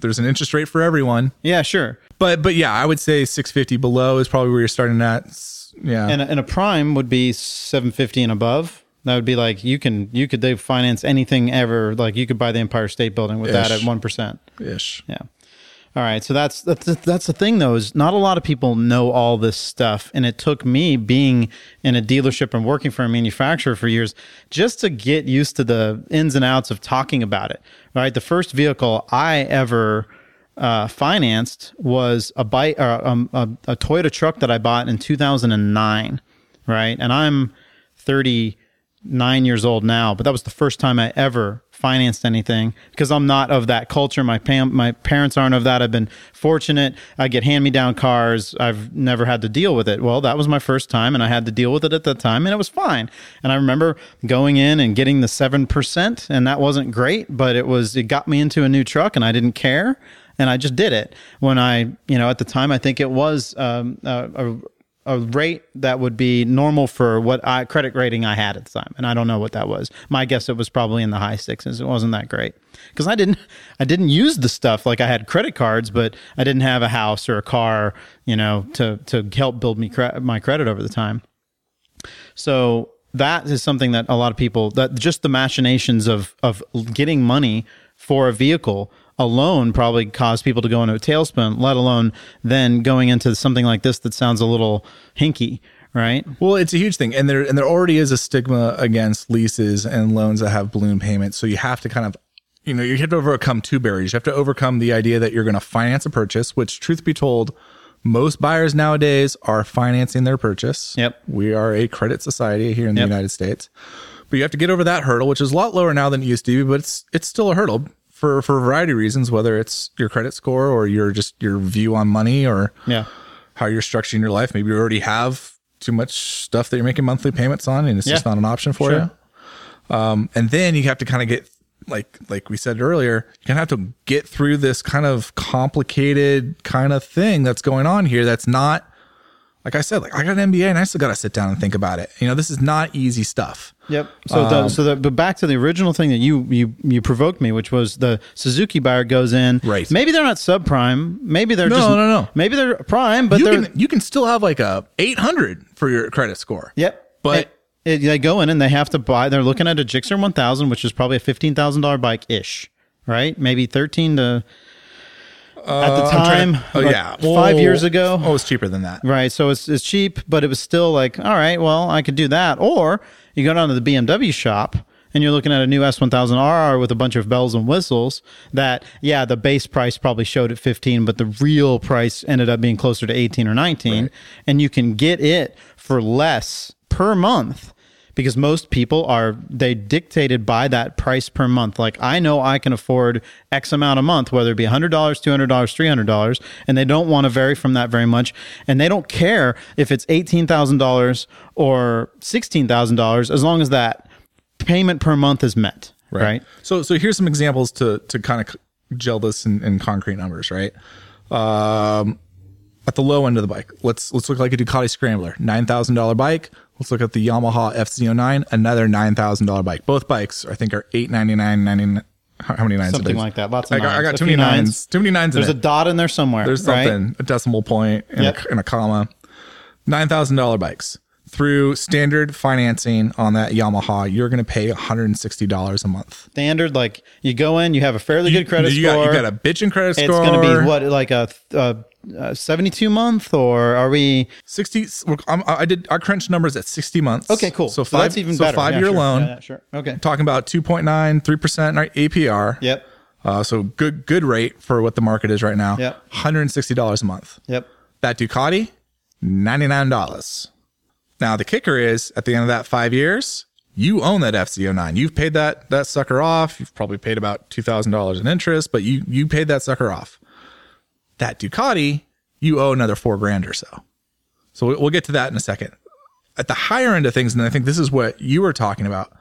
There's an interest rate for everyone. Yeah, sure. But but yeah, I would say 650 below is probably where you're starting at. Yeah, and a, and a prime would be 750 and above. That would be like you can you could they finance anything ever. Like you could buy the Empire State Building with Ish. that at one percent. Ish. Yeah. All right, so that's that's that's the thing though is not a lot of people know all this stuff, and it took me being in a dealership and working for a manufacturer for years just to get used to the ins and outs of talking about it. Right, the first vehicle I ever uh, financed was a bike, uh, um, a, a Toyota truck that I bought in 2009. Right, and I'm 39 years old now, but that was the first time I ever financed anything because I'm not of that culture. My pam- my parents aren't of that. I've been fortunate. I get hand me down cars. I've never had to deal with it. Well, that was my first time, and I had to deal with it at the time, and it was fine. And I remember going in and getting the seven percent, and that wasn't great, but it was it got me into a new truck, and I didn't care. And I just did it when I, you know, at the time, I think it was um, a, a a rate that would be normal for what I, credit rating I had at the time, and I don't know what that was. My guess it was probably in the high sixes. It wasn't that great because I didn't I didn't use the stuff like I had credit cards, but I didn't have a house or a car, you know, to to help build me cre- my credit over the time. So that is something that a lot of people that just the machinations of of getting money for a vehicle alone probably cause people to go into a tailspin, let alone then going into something like this that sounds a little hinky, right? Well, it's a huge thing, and there and there already is a stigma against leases and loans that have balloon payments. So you have to kind of you know, you have to overcome two barriers. You have to overcome the idea that you're going to finance a purchase, which, truth be told, most buyers nowadays are financing their purchase. Yep. We are a credit society here in Yep. the United States. But you have to get over that hurdle, which is a lot lower now than it used to be, but it's it's still a hurdle for for a variety of reasons, whether it's your credit score or your just your view on money or Yeah. how you're structuring your life. Maybe you already have too much stuff that you're making monthly payments on and it's just not an option for Sure. you. Um, and then you have to kind of get like like we said earlier, you're gonna have to get through this kind of complicated kind of thing that's going on here that's not like I said, like I got an MBA and I still gotta sit down and think about it. You know, this is not easy stuff. Yep. So, the, um, so the, but back to the original thing that you you you provoked me, which was the Suzuki buyer goes in. Right. Maybe they're not subprime. Maybe they're No, just no, no. Maybe they're prime, but you they're can you can still have like a 800 for your credit score. Yep. But- It- it- they go in and they have to buy. They're looking at a Gixxer 1000, which is probably a fifteen thousand dollar bike ish, right? Maybe thirteen to at the uh, trying- time. oh yeah, five years ago. Oh, it's cheaper than that. Right. So it's, it's cheap, but it was still like, all right, well, I could do that. Or you go down to the BMW shop and you're looking at a new S1000RR with a bunch of bells and whistles that, yeah, the base price probably showed at 15, but the real price ended up being closer to 18 or 19. And you can get it for less per month because most people are they dictated by that price per month like i know i can afford x amount a month whether it be $100 $200 $300 and they don't want to vary from that very much and they don't care if it's $18000 or $16000 as long as that payment per month is met right, So so here's some examples to to kind of gel this in, in concrete numbers, right? Um, at the low end of the bike, let's let's look like a Ducati Scrambler, nine thousand dollar bike. Let's look at the Yamaha FZ09, another nine thousand dollar bike. Both bikes I think are eight ninety nine ninety. How how many nines? something like that lots of I got, I got too many nines. Too many nines in there's a it. dot in there somewhere There's right? something, a decimal point and, Yep. a, and a comma. Nine thousand dollar bikes through standard financing on that Yamaha. You're going to pay one hundred and sixty dollars a month. standard like you go in you have a fairly good credit you score Got, you got a bitchin' credit it's score. It's going to be what like a, a, a 72 month or are we? 60 I'm, i did our crunch numbers at 60 months. Okay cool. So So five that's even so better. five Yeah, year sure. loan. Yeah, yeah, sure. Okay. Talking about 2.9 3% apr yep. Uh, so good good rate for what the market is right now. Yep. $160 a month. Yep. That ducati $99 now the kicker is at the end of that five years you own that FZ09 you've paid that that sucker off you've probably paid about $2000 in interest but you you paid that sucker off that ducati you owe another four grand or so so we- we'll get to that in a second. At the higher end of things, and I think this is what you were talking about,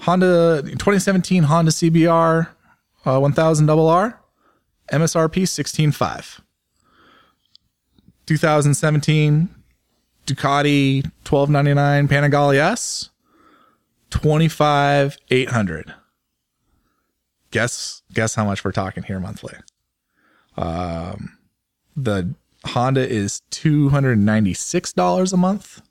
Honda 2017 Honda CBR uh, 1000 RR, MSRP 16.5. 2017 Ducati 1299 Panigale S 25,800. Guess guess how much we're talking here monthly. Um, the Honda is two hundred ninety six dollars a month.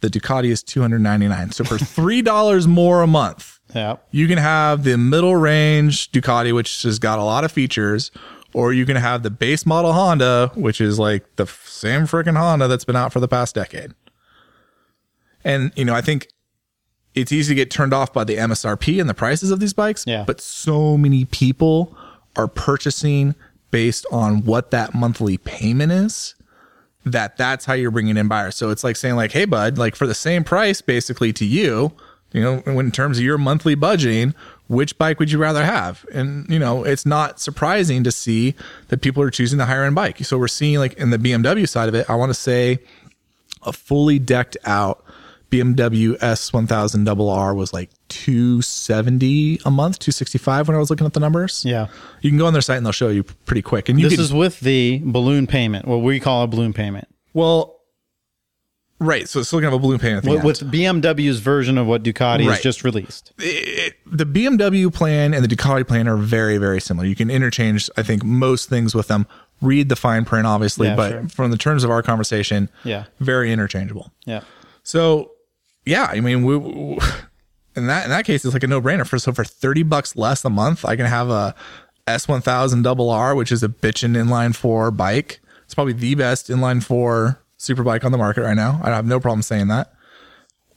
The Ducati is two hundred ninety nine. So for three dollars more a month, yeah you can have the middle range Ducati, which has got a lot of features, or you can have the base model Honda, which is like the same freaking Honda that's been out for the past decade. And you know, I think it's easy to get turned off by the MSRP and the prices of these bikes. Yeah. But so many people are purchasing based on what that monthly payment is that that's how you're bringing in buyers. So it's like saying like, Hey bud, like for the same price, basically to you, you know, in terms of your monthly budgeting, which bike would you rather have? And, you know, it's not surprising to see that people are choosing the higher end bike. So we're seeing like in the BMW side of it, I want to say a fully decked out BMW S1000 RR was like 270 a month, 265 when I was looking at the numbers. yeah You can go on their site and they'll show you pretty quick. And you this can, is with the balloon payment what we call a balloon payment well, right. So it's looking at a balloon payment with, BMW's version of what Ducati has just released it, the BMW plan and the Ducati plan are very, very similar. You can interchange, I think, most things with them. Read the fine print, obviously, Yeah, but sure. from the terms of our conversation, Yeah. very interchangeable. yeah So, yeah, I mean, we, we- in that in that case, it's like a no brainer. For so for thirty bucks less a month, I can have a S one thousand double R, which is a bitchin' inline four bike. It's probably the best inline four super bike on the market right now. I have no problem saying that.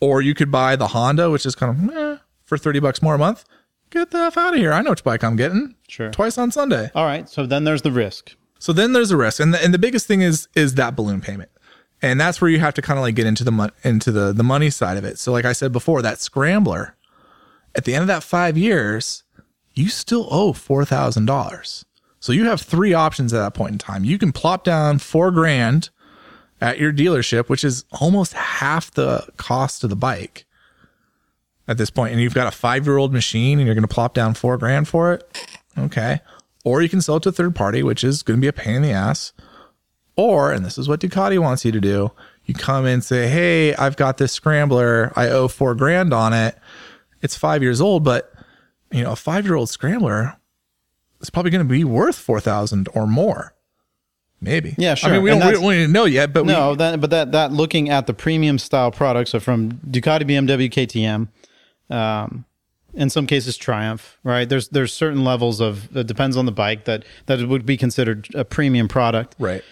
Or you could buy the Honda, which is kind of eh, for thirty bucks more a month. get the F out of here. I know which bike I'm getting. Sure. Twice on Sunday. All right. So then there's the risk. So then there's a risk, and the, and the biggest thing is is that balloon payment, and that's where you have to kind of like get into the mon- into the the money side of it. So like I said before, that scrambler, at the end of that five years, you still owe four thousand dollars. So you have three options at that point in time. You can plop down four grand at your dealership, which is almost half the cost of the bike at this point, and you've got a five year old machine, and you're going to plop down four grand for it. Okay. Or you can sell it to a third party, which is going to be a pain in the ass. Or, and this is what Ducati wants you to do, you come in and say, Hey, I've got this scrambler. I owe four grand on it. It's five years old, but you know, a five year old scrambler is probably going to be worth 4,000 or more. Maybe. Yeah, sure. I mean, we And don't, we don't really know yet, but No, we, that but that that looking at the premium style products, so from Ducati, BMW, KTM, um, in some cases Triumph, right? There's there's certain levels of it depends on the bike that that would be considered a premium product. right.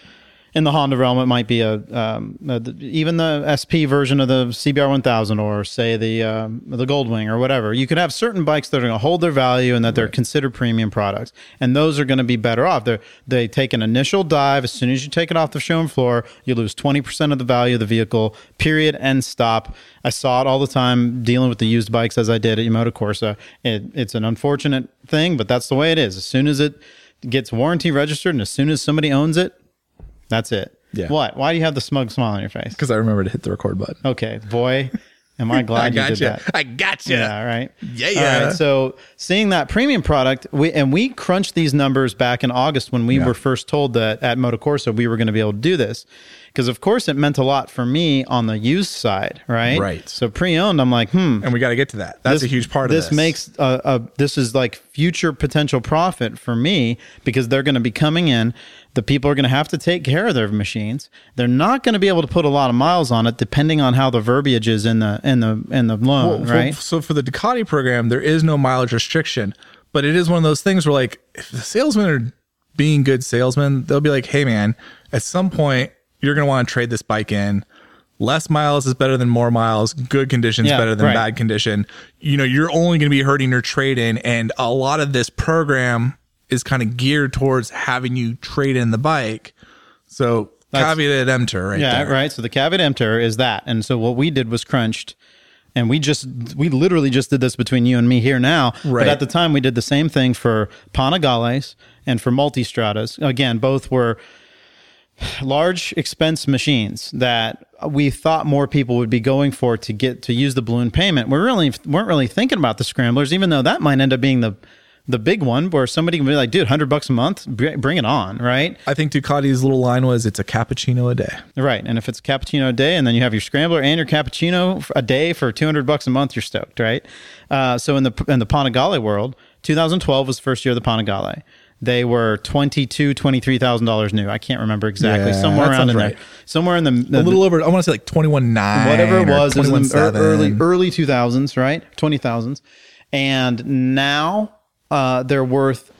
In the Honda realm, it might be a, um, a even the SP version of the CBR 1000, or say the um, the Goldwing, or whatever. You could have certain bikes that are going to hold their value and that they're considered premium products, and those are going to be better off. They they take an initial dive as soon as you take it off the showroom floor, you lose 20 percent of the value of the vehicle. Period. End. Stop. I saw it all the time dealing with the used bikes as I did at Yamato Corsa. It, it's an unfortunate thing, but that's the way it is. As soon as it gets warranty registered, and as soon as somebody owns it, that's it. Yeah. What? Why do you have the smug smile on your face? Because I remember to hit the record button. Okay, boy, am I glad I you did you. that. I got you. Yeah, right. Yeah, yeah. right, so seeing that premium product, we and we crunched these numbers back in August when we Yeah. were first told that at Moto Corsa we were going to be able to do this, because of course it meant a lot for me on the used side, right? Right. So pre-owned, I'm like, hmm, And we got to get to that. That's this- a huge part of this. This makes a, a this is like future potential profit for me because they're going to be coming in. The people are going to have to take care of their machines. They're not going to be able to put a lot of miles on it, depending on how the verbiage is in the in the in the loan, Well, right? so for the Ducati program, there is no mileage restriction, but it is one of those things where like if the salesmen are being good salesmen, they'll be like, "Hey man, at some point you're going to want to trade this bike in. Less miles is better than more miles. Good condition is Yeah, better than right. bad condition. You know, you're only going to be hurting your trade in and a lot of this program is kind of geared towards having you trade in the bike. So That's- caveat emptor right yeah, there. right. So the caveat emptor is that, and so what we did was crunched, and we just we literally just did this between you and me here now. Right. But at the time, we did the same thing for Panigales and for Multistradas. Again, both were large expense machines that we thought more people would be going for to get to use the balloon payment. We really weren't really thinking about the scramblers, even though that might end up being the the big one where somebody can be like, dude, hundred bucks a month, bring it on, right? I think Ducati's little line was it's a cappuccino a day. Right. And if it's a cappuccino a day and then you have your scrambler and your cappuccino a day for 200 bucks a month, you're stoked, right? Uh, so in the in the Panigale world, 2012 was the first year of the Panigale. They were twenty-two, twenty-three thousand dollars new. I can't remember exactly. Yeah, somewhere around in right. there. Somewhere in the, a little over. I want to say like twenty one nine, whatever it was, it was in the early early 2000s, right? 2000s. And now uh, they're worth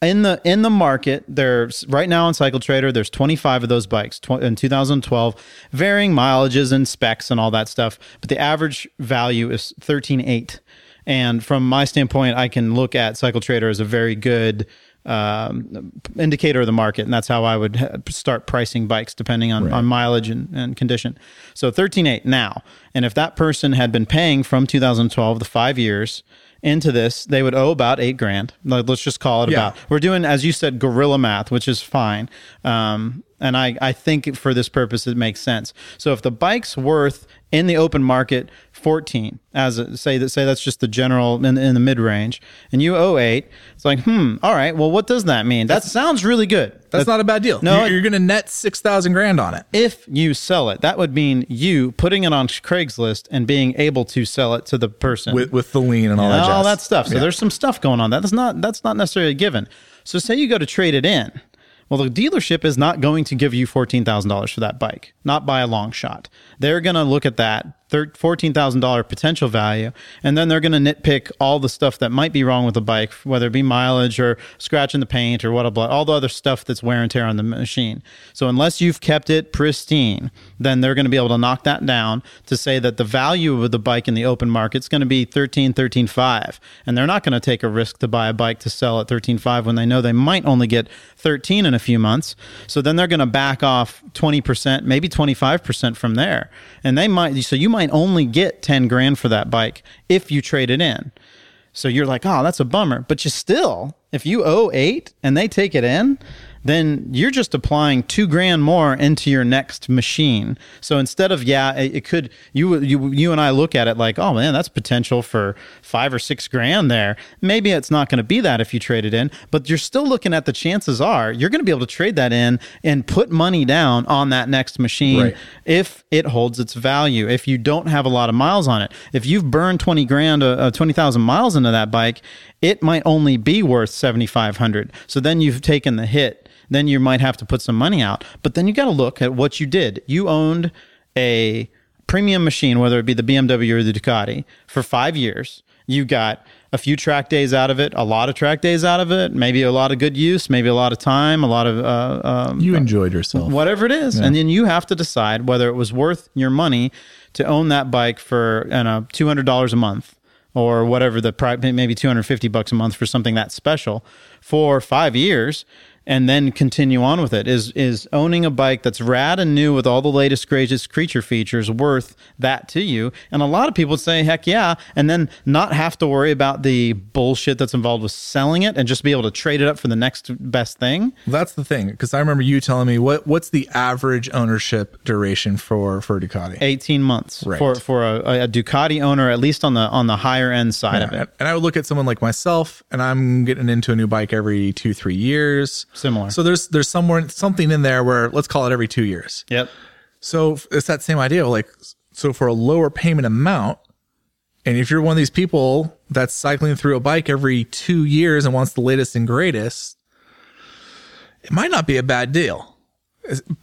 in the in the market. There's right now on Cycle Trader. There's 25 of those bikes tw- in 2012, varying mileages and specs and all that stuff. But the average value is 13.8. And from my standpoint, I can look at Cycle Trader as a very good um, indicator of the market, and that's how I would ha- start pricing bikes depending on, on mileage and, and condition. So 13.8 now, and if that person had been paying from 2012 the five years into this, they would owe about eight grand. Let's just call it Yeah. about. We're doing, as you said, gorilla math, which is fine. Um, and I, I think for this purpose, it makes sense. So if the bike's worth in the open market 14, as a, say that say that's just the general in, in the mid range, and you owe eight, it's like, hmm, all right, well, what does that mean? That sounds really good. That's not a bad deal. No, you're, you're going to net six thousand grand on it. if you sell it, that would mean you putting it on Craigslist and being able to sell it to the person with with the lien and all that. all that stuff. So Yeah. there's some stuff going on. That's not that's not necessarily a given. So say you go to trade it in. Well, the dealership is not going to give you fourteen thousand dollars for that bike, not by a long shot. They're going to look at that $14,000 potential value. And then they're going to nitpick all the stuff that might be wrong with the bike, whether it be mileage or scratching the paint or what, all the other stuff that's wear and tear on the machine. So unless you've kept it pristine, then they're going to be able to knock that down to say that the value of the bike in the open market is going to be 13, 13.5. And they're not going to take a risk to buy a bike to sell at 13.5 when they know they might only get 13 in a few months. So then they're going to back off 20%, maybe 25% from there. And they might, so you might only get 10 grand for that bike if you trade it in. So you're like, oh, that's a bummer. But you still, if you owe eight and they take it in, then you're just applying two grand more into your next machine. So instead of yeah, it, it, could you you you and I look at it like oh man, that's potential for five or six grand there. Maybe it's not going to be that if you trade it in, but you're still looking at the chances are you're going to be able to trade that in and put money down on that next machine right. if it holds its value. If you don't have a lot of miles on it, if you've burned twenty grand, uh, uh twenty thousand miles into that bike, it might only be worth seventy five hundred. So then you've taken the hit then you might have to put some money out. But then you got to look at what you did. You owned a premium machine, whether it be the BMW or the Ducati, for five years. You got a few track days out of it, a lot of track days out of it, maybe a lot of good use, maybe a lot of time, a lot of. Uh, um, you enjoyed yourself. Whatever it is. Yeah. And then you have to decide whether it was worth your money to own that bike for you know, $200 a month or whatever the price, maybe 250 bucks a month for something that special for five years and then continue on with it. Is is owning a bike that's rad and new with all the latest greatest creature features worth that to you? And a lot of people would say, heck yeah, and then not have to worry about the bullshit that's involved with selling it and just be able to trade it up for the next best thing. That's the thing, because I remember you telling me what what's the average ownership duration for for Ducati? Eighteen months right. for for a, a, Ducati owner, at least on the on the higher end side yeah, of it. And I would look at someone like myself, and I'm getting into a new bike every two three years Similar. So there's there's somewhere something in there where let's call it every two years. Yep. So it's that same idea. Like so for a lower payment amount, and if you're one of these people that's cycling through a bike every two years and wants the latest and greatest, it might not be a bad deal.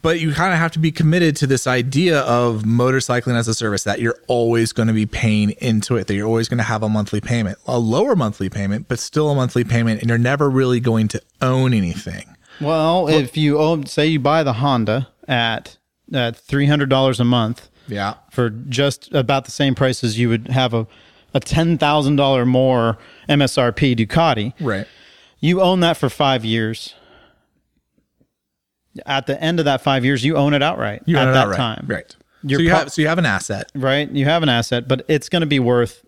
But you kind of have to be committed to this idea of motorcycling as a service that you're always going to be paying into it, that you're always going to have a monthly payment, a lower monthly payment, but still a monthly payment, and you're never really going to own anything. Well, if you own, say you buy the Honda at at three hundred dollars a month, yeah, for just about the same price as you would have a a ten thousand dollar more MSRP Ducati, right? You own that for five years. At the end of that five years, you own it outright. You at that outright. time, right? You're so you pro- have so you have an asset, right? You have an asset, but it's going to be worth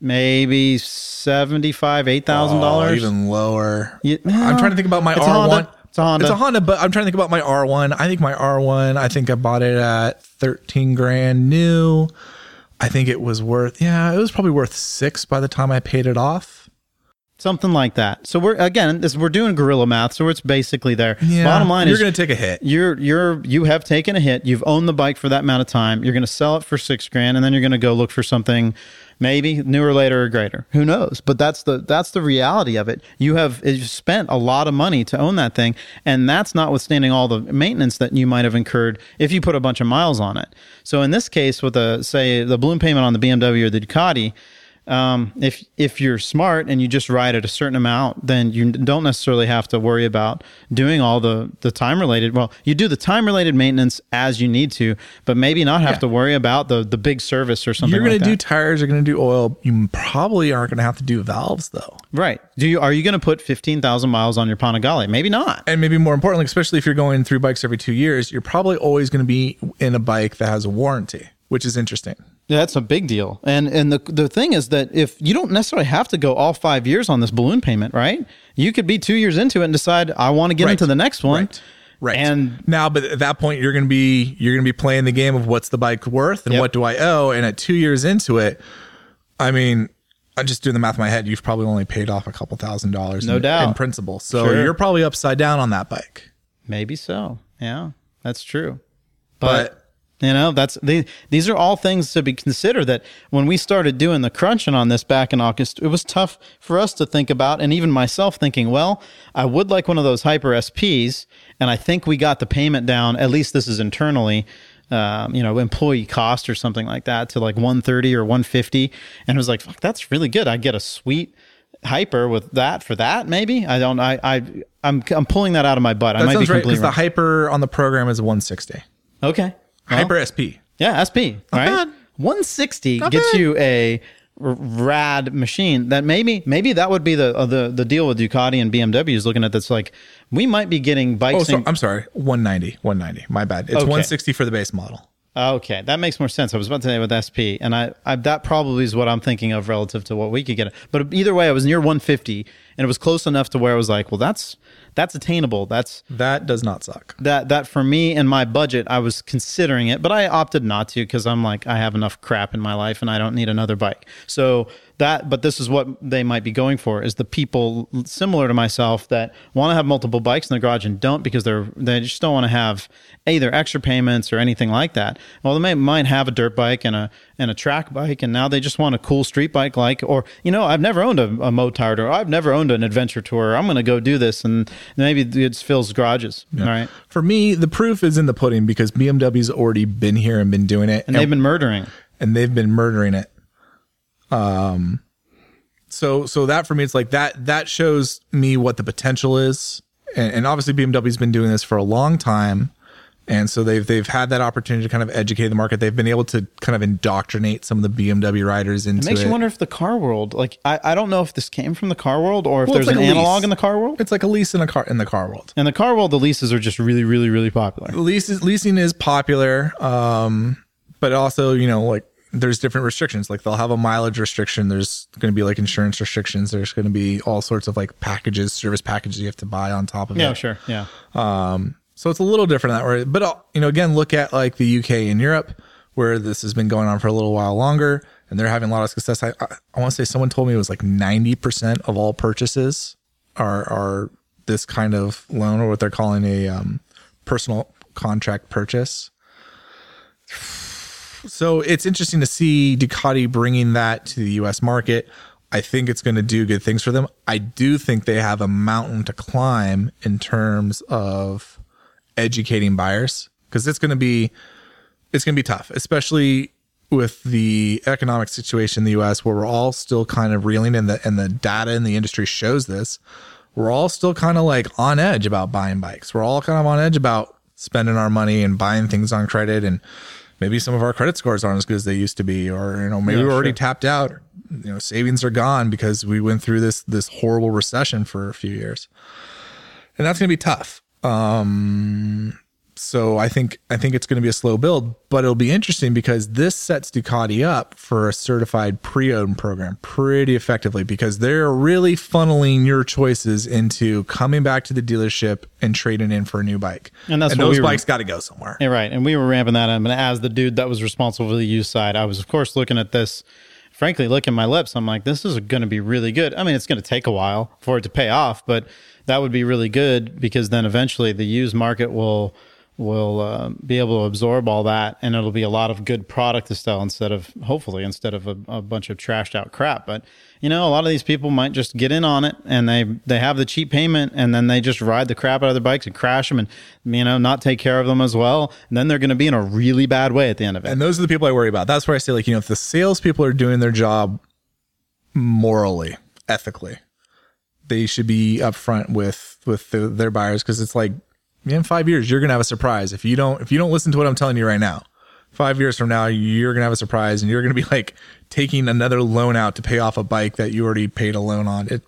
maybe seventy five, eight thousand oh, dollars, even lower. You, I'm trying to think about my R one. It's a Honda. It's a Honda, but I'm trying to think about my R1. I think my R1, I think I bought it at 13 grand new. I think it was worth, yeah, it was probably worth six by the time I paid it off. Something like that. So we're again, this we're doing gorilla math, so it's basically there. Yeah, Bottom line you're is you're going to take a hit. You're you're you have taken a hit. You've owned the bike for that amount of time. You're going to sell it for six grand, and then you're going to go look for something maybe newer, later, or greater. Who knows? But that's the that's the reality of it. You have eh, you've spent a lot of money to own that thing, and that's notwithstanding all the maintenance that you might have incurred if you put a bunch of miles on it. So in this case, with the say the balloon payment on the BMW or the Ducati, um, if if you're smart and you just ride at a certain amount, then you don't necessarily have to worry about doing all the the time related. Well, you do the time related maintenance as you need to, but maybe not have yeah. to worry about the the big service or something. If you're going like to do tires. You're going to do oil. You probably aren't going to have to do valves though. Right? Do you are you going to put fifteen thousand miles on your Panigale? Maybe not. And maybe more importantly, especially if you're going through bikes every two years, you're probably always going to be in a bike that has a warranty, which is interesting. Yeah, that's a big deal. And and the the thing is that if you don't necessarily have to go all five years on this balloon payment, right? You could be two years into it and decide I want to get right. into the next one. Right. Right. And now, but at that point, you're going to be you're going to be playing the game of what's the bike worth and yep. what do I owe. And at two years into it, I mean, I'm just doing the math in my head. You've probably only paid off a couple thousand dollars, no in, doubt, in principal. So sure. you're probably upside down on that bike. Maybe so. Yeah, that's true. but, but you know, that's they, these are all things to be considered that when we started doing the crunching on this back in August, it was tough for us to think about. And even myself thinking, well, I would like one of those hyper SPs. And I think we got the payment down. At least this is internally um, you know, employee cost or something like that to like 130 or 150. And it was like, fuck, that's really good. I get a sweet hyper with that for that. Maybe I don't, I, I, I'm, I'm pulling that out of my butt. I That might be sounds right completely because the hyper on the program is 160. okay. Well, hyper SP. yeah, SP, right? bad. 160 Not gets bad. you a rad machine that maybe maybe that would be the uh, the the deal with Ducati and BMW is looking at this like we might be getting Oh, bikes so, in- I'm sorry. 190. 190. My bad. It's Okay. 160 for the base model. Okay, that makes more sense. I was about to say with SP, and I, I that probably is what I'm thinking of relative to what we could get. But either way, I was near 150, and it was close enough to where I was like, well, that's that's attainable. That's That does not suck. that that for me and my budget, I was considering it, but I opted not to because I'm like, I have enough crap in my life, and I don't need another bike. So that, but this is what they might be going for: is the people similar to myself that want to have multiple bikes in the garage and don't because they're they just don't want to have either extra payments or anything like that. Well, they may, might have a dirt bike and a and a track bike, and now they just want a cool street bike, like or you know, I've never owned a, a motard or I've never owned an adventure tour. I'm going to go do this, and maybe it fills garages. All right. For me, the proof is in the pudding because BMW's already been here and been doing it, And they've been murdering. and they've been murdering it. Um, so so that for me, it's like that that shows me what the potential is, and, and obviously BMW's been doing this for a long time, and so they've they've had that opportunity to kind of educate the market. They've been able to kind of indoctrinate some of the BMW riders into It makes it. you wonder if the car world, like, I, I don't know if this came from the car world or if Well, there's like an a lease. analog in the car world. It's like a lease in a car in the car world. In the car world, the leases are just really, really, really popular. leases leasing is popular um but also you know like there's different restrictions. Like they'll have a mileage restriction. There's going to be like insurance restrictions. There's going to be all sorts of like packages service packages you have to buy on top of Yeah, it. Yeah, sure. Yeah. so it's a little different that way. But uh, you know again look at like the uk and europe where this has been going on for a little while longer and they're having a lot of success. I, I, I want to say someone told me it was like 90% of all purchases are are this kind of loan or what they're calling a um, personal contract purchase so it's interesting to see Ducati bringing that to the US market. I think it's going to do good things for them. I do think they have a mountain to climb in terms of educating buyers because it's going to be it's going to be tough, especially with the economic situation in the US where we're all still kind of reeling and the and the data in the industry shows this. We're all still kind of like on edge about buying bikes. We're all kind of on edge about spending our money and buying things on credit and maybe some of our credit scores aren't as good as they used to be or you know maybe Yeah, we're already sure. tapped out. You know savings are gone because we went through this this horrible recession for a few years. And that's going to be tough. Um so i think i think it's going to be a slow build but it'll be interesting because this sets ducati up for a certified pre-owned program pretty effectively because they're really funneling your choices into coming back to the dealership and trading in for a new bike And that's what those we were- bikes got to go somewhere Yeah, right. And we were ramping that up. And as the dude that was responsible for the used side, I was, of course, looking at this, frankly, licking my lips. I'm like, this is going to be really good. I mean, it's going to take a while for it to pay off, but that would be really good because then eventually the used market will will uh, be able to absorb all that and it'll be a lot of good product to sell instead of hopefully instead of a, a bunch of trashed out crap. But you know a lot of these people might just get in on it and they they have the cheap payment and then they just ride the crap out of their bikes and crash them and you know not take care of them as well. And then they're going to be in a really bad way at the end of it. And those are the people I worry about. That's where I say, like, you know, if the salespeople are doing their job morally, ethically, they should be upfront with with the, their buyers because it's like, in five years, you're gonna have a surprise if you don't if you don't listen to what I'm telling you right now. Five years from now, you're gonna have a surprise, and you're gonna be like taking another loan out to pay off a bike that you already paid a loan on. It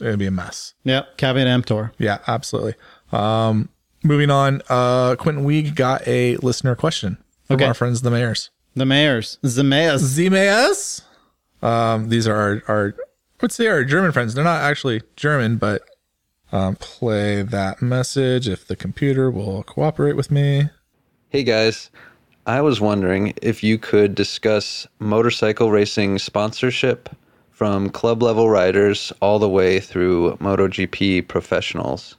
it'd be a mess. yep caveat emptor Yeah, absolutely. Um, moving on, uh, Quentin Weeg got a listener question from Okay. our friends the mayors. the mayors the mayors Zimayas. Um, these are our, our, I would say our German friends. They're not actually German, but um, play that message if the computer will cooperate with me. Hey guys, I was wondering if you could discuss motorcycle racing sponsorship from club level riders all the way through MotoGP professionals.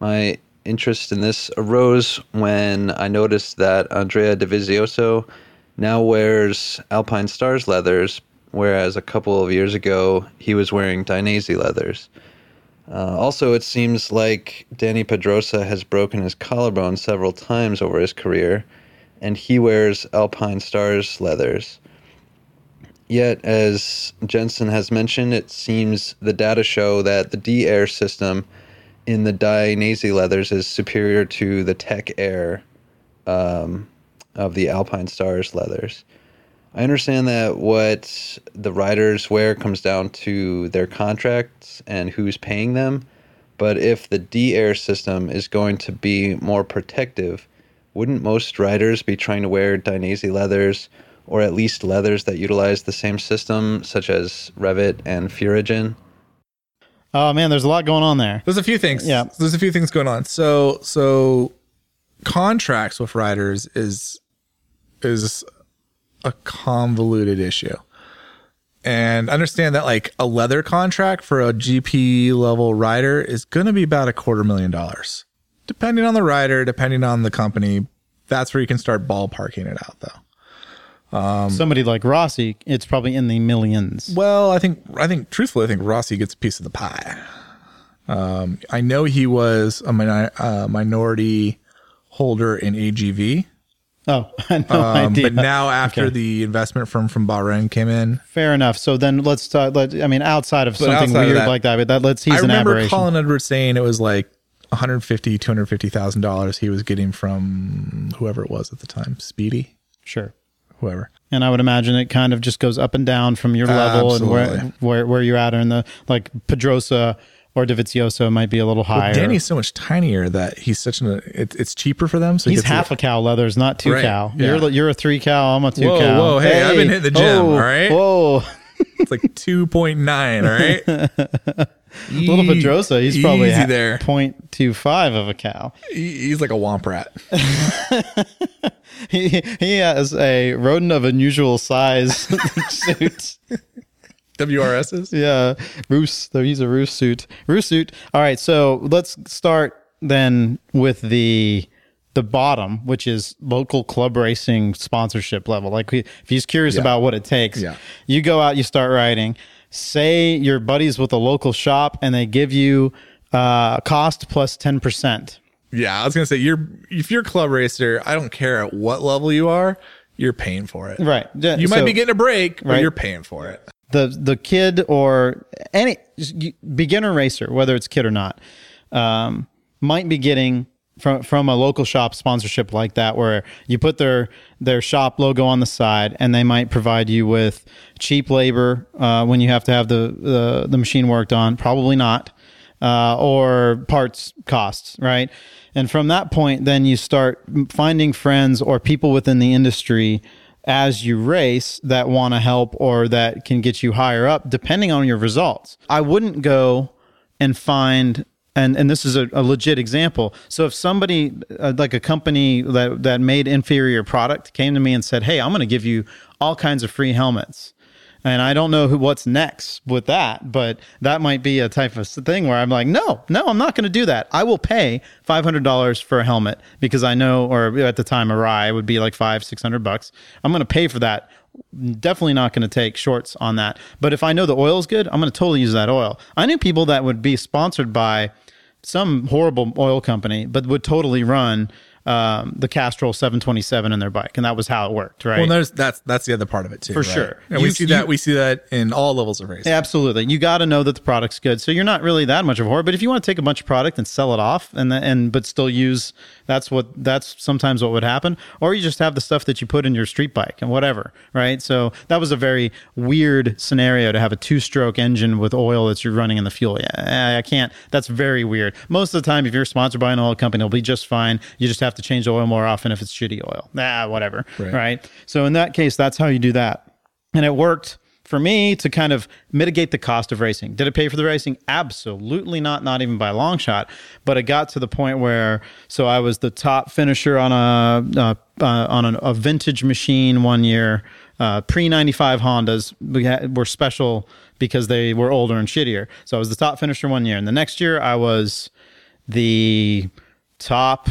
My interest in this arose when I noticed that Andrea Dovizioso now wears Alpine Stars leathers, whereas a couple of years ago he was wearing Dainese leathers. Uh, also, it seems like Danny Pedrosa has broken his collarbone several times over his career, and he wears Alpine Stars leathers. Yet, as Jensen has mentioned, it seems the data show that the D Air system in the Dainese leathers is superior to the Tech Air um, of the Alpine Stars leathers. I understand that what the riders wear comes down to their contracts and who's paying them. But if the D Air system is going to be more protective, wouldn't most riders be trying to wear Dainese leathers or at least leathers that utilize the same system, such as Revit and Furygan? Oh man, there's a lot going on there. There's a few things. Yeah. There's a few things going on. So so contracts with riders is is a convoluted issue. And understand that like a leather contract for a GP level rider is going to be about a quarter million dollars. Depending on the rider, depending on the company, that's where you can start ballparking it out though. Somebody like Rossi, it's probably in the millions. Well, I think I think truthfully, I think Rossi gets a piece of the pie. Um, I know he was a mini- uh, minority holder in AGV, Oh, no um, idea. but now after Okay. the investment from from Bahrain came in, Fair enough. So then let's talk. Let, I mean, outside of something outside of weird that- like that, but that let's he's I an remember aberration. Colin Edwards saying it was like 150 250,000 dollars he was getting from whoever it was at the time, Spidi, sure. whoever. And I would imagine it kind of just goes up and down from your level and where, where where you're at, or in the like Pedrosa or Dovizioso might be a little higher. Danny's so much tinier that he's such an it, it's cheaper for them. So He's gets half a cow leathers, not two Right, cow. yeah. You're you're a three cow. I'm a two Whoa, cow. whoa, hey, I've been hitting the gym, whoa, all right? Whoa, it's like 2.9, all right? little Pedrosa. He's probably ha- there. 0.25 of a cow. He- He's like a womp rat. He he has a rodent of unusual size suit. WRSs. Yeah, Roos. Though he's a Roos suit. Roos suit. All right, so let's start then with the the bottom, which is local club racing sponsorship level. Like, if he's curious Yeah. about what it takes, Yeah. you go out, you start riding. Say you're buddies with a local shop, and they give you uh, cost plus ten percent. Yeah, I was gonna say you're if you're a club racer, I don't care at what level you are, you're paying for it. Right. Yeah, You might so- be getting a break, but Right. you're paying for it. The the kid or any beginner racer, whether it's kid or not, um, might be getting from from a local shop sponsorship like that, where you put their their shop logo on the side, and they might provide you with cheap labor uh, when you have to have the the, the machine worked on. Probably not. Uh, or parts costs, right? And from that point, then you start finding friends or people within the industry as you race that want to help or that can get you higher up depending on your results. I wouldn't go and find and and this is a, a legit example. So if somebody uh, like a company that that made inferior product came to me and said, "Hey, I'm going to give you all kinds of free helmets." And I don't know who what's next with that, but that might be a type of thing where I'm like, no, no, I'm not going to do that. I will pay five hundred dollars for a helmet because I know, or at the time Arai would be like five, six hundred bucks. I'm going to pay for that. Definitely not going to take shorts on that. But if I know the oil's good, I'm going to totally use that oil. I knew people that would be sponsored by some horrible oil company, but would totally run um, the Castrol 727 in their bike, and that was how it worked, right? Well, there's that's that's the other part of it too, For right? sure. And we You- see that we see that in all levels of racing. Absolutely. You got to know that the product's good. So you're not really that much of a whore, but if you want to take a bunch of product and sell it off and then- and but still use that's what that's sometimes what would happen or you just have the stuff that you put in your street bike and whatever, right? So that was a very weird scenario to have a two-stroke engine with oil that you're running in the fuel. Yeah, I can't. That's very weird. Most of the time if you're sponsored by an oil company, it'll be just fine. You just have to change the oil more often if it's shitty oil. Ah, whatever. Right. right? So in that case, that's how you do that. And it worked for me to kind of mitigate the cost of racing. Did it pay for the racing? Absolutely not, not even by a long shot. But it got to the point where, so I was the top finisher on a uh, uh, on an, a vintage machine one year. Uh, Pre ninety five Hondas we were special because they were older and shittier. So I was the top finisher one year, and the next year I was the top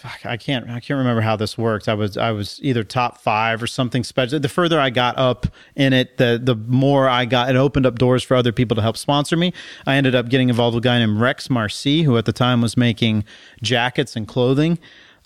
fuck, I can't I can't remember how this worked. I was I was either top five or something special. The further I got up in it, the the more I got. It opened up doors for other people to help sponsor me. I ended up getting involved with a guy named Rex Marcy, who at the time was making jackets and clothing.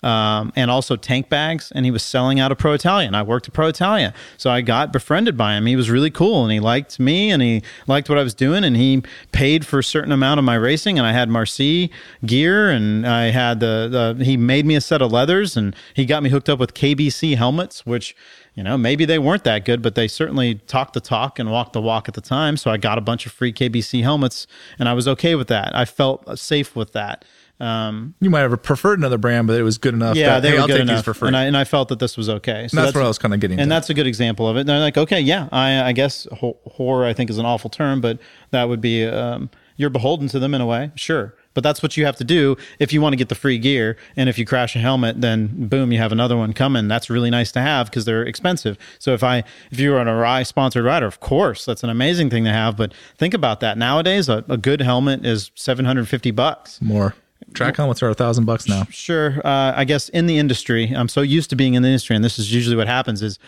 Um, and also tank bags. And he was selling out of Pro Italia. I worked at Pro Italia. So I got befriended by him. He was really cool and he liked me and he liked what I was doing. And he paid for a certain amount of my racing. And I had Marcy gear and I had the, the he made me a set of leathers and he got me hooked up with KBC helmets, which you know, maybe they weren't that good, but they certainly talked the talk and walked the walk at the time. So I got a bunch of free KBC helmets and I was okay with that. I felt safe with that. Um, You might have preferred another brand, but it was good enough. yeah, that, they hey, were I'll good enough, these for free. and I and I felt that this was okay. So that's, what I was kind of getting. and to. that's a good example of it. And they're like, okay, yeah, I, I guess ho- horror I think is an awful term, but that would be um, you're beholden to them in a way, sure. But that's what you have to do if you want to get the free gear. And if you crash a helmet, then boom, you have another one coming. That's really nice to have because they're expensive. So if I if you were an Arai sponsored rider, of course, that's an amazing thing to have. But think about that nowadays, a, a good helmet is seven hundred fifty bucks. more. Track helmets are a thousand bucks now. Sure. Uh, I guess in the industry, I'm so used to being in the industry, and this is usually what happens: is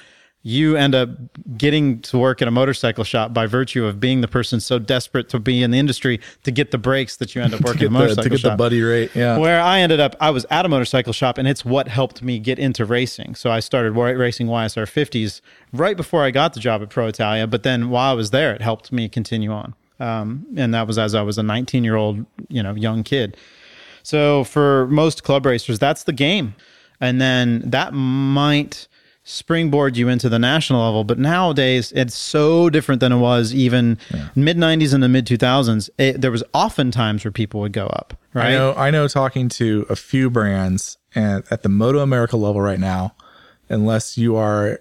you end up getting to work at a motorcycle shop by virtue of being the person so desperate to be in the industry to get the breaks that you end up working at a get, the, motorcycle to get shop. the buddy rate. Yeah. Where I ended up, I was at a motorcycle shop, and it's what helped me get into racing. So I started racing YSR 50s right before I got the job at Pro Italia. But then while I was there, it helped me continue on. Um, and that was as I was a 19 year old, you know, young kid. So for most club racers, that's the game. And then that might springboard you into the national level. But nowadays, it's so different than it was even mid 90s and the mid 2000s. It, there was often times where people would go up, right? I know. I know. Talking to a few brands and at the Moto America level right now, unless you are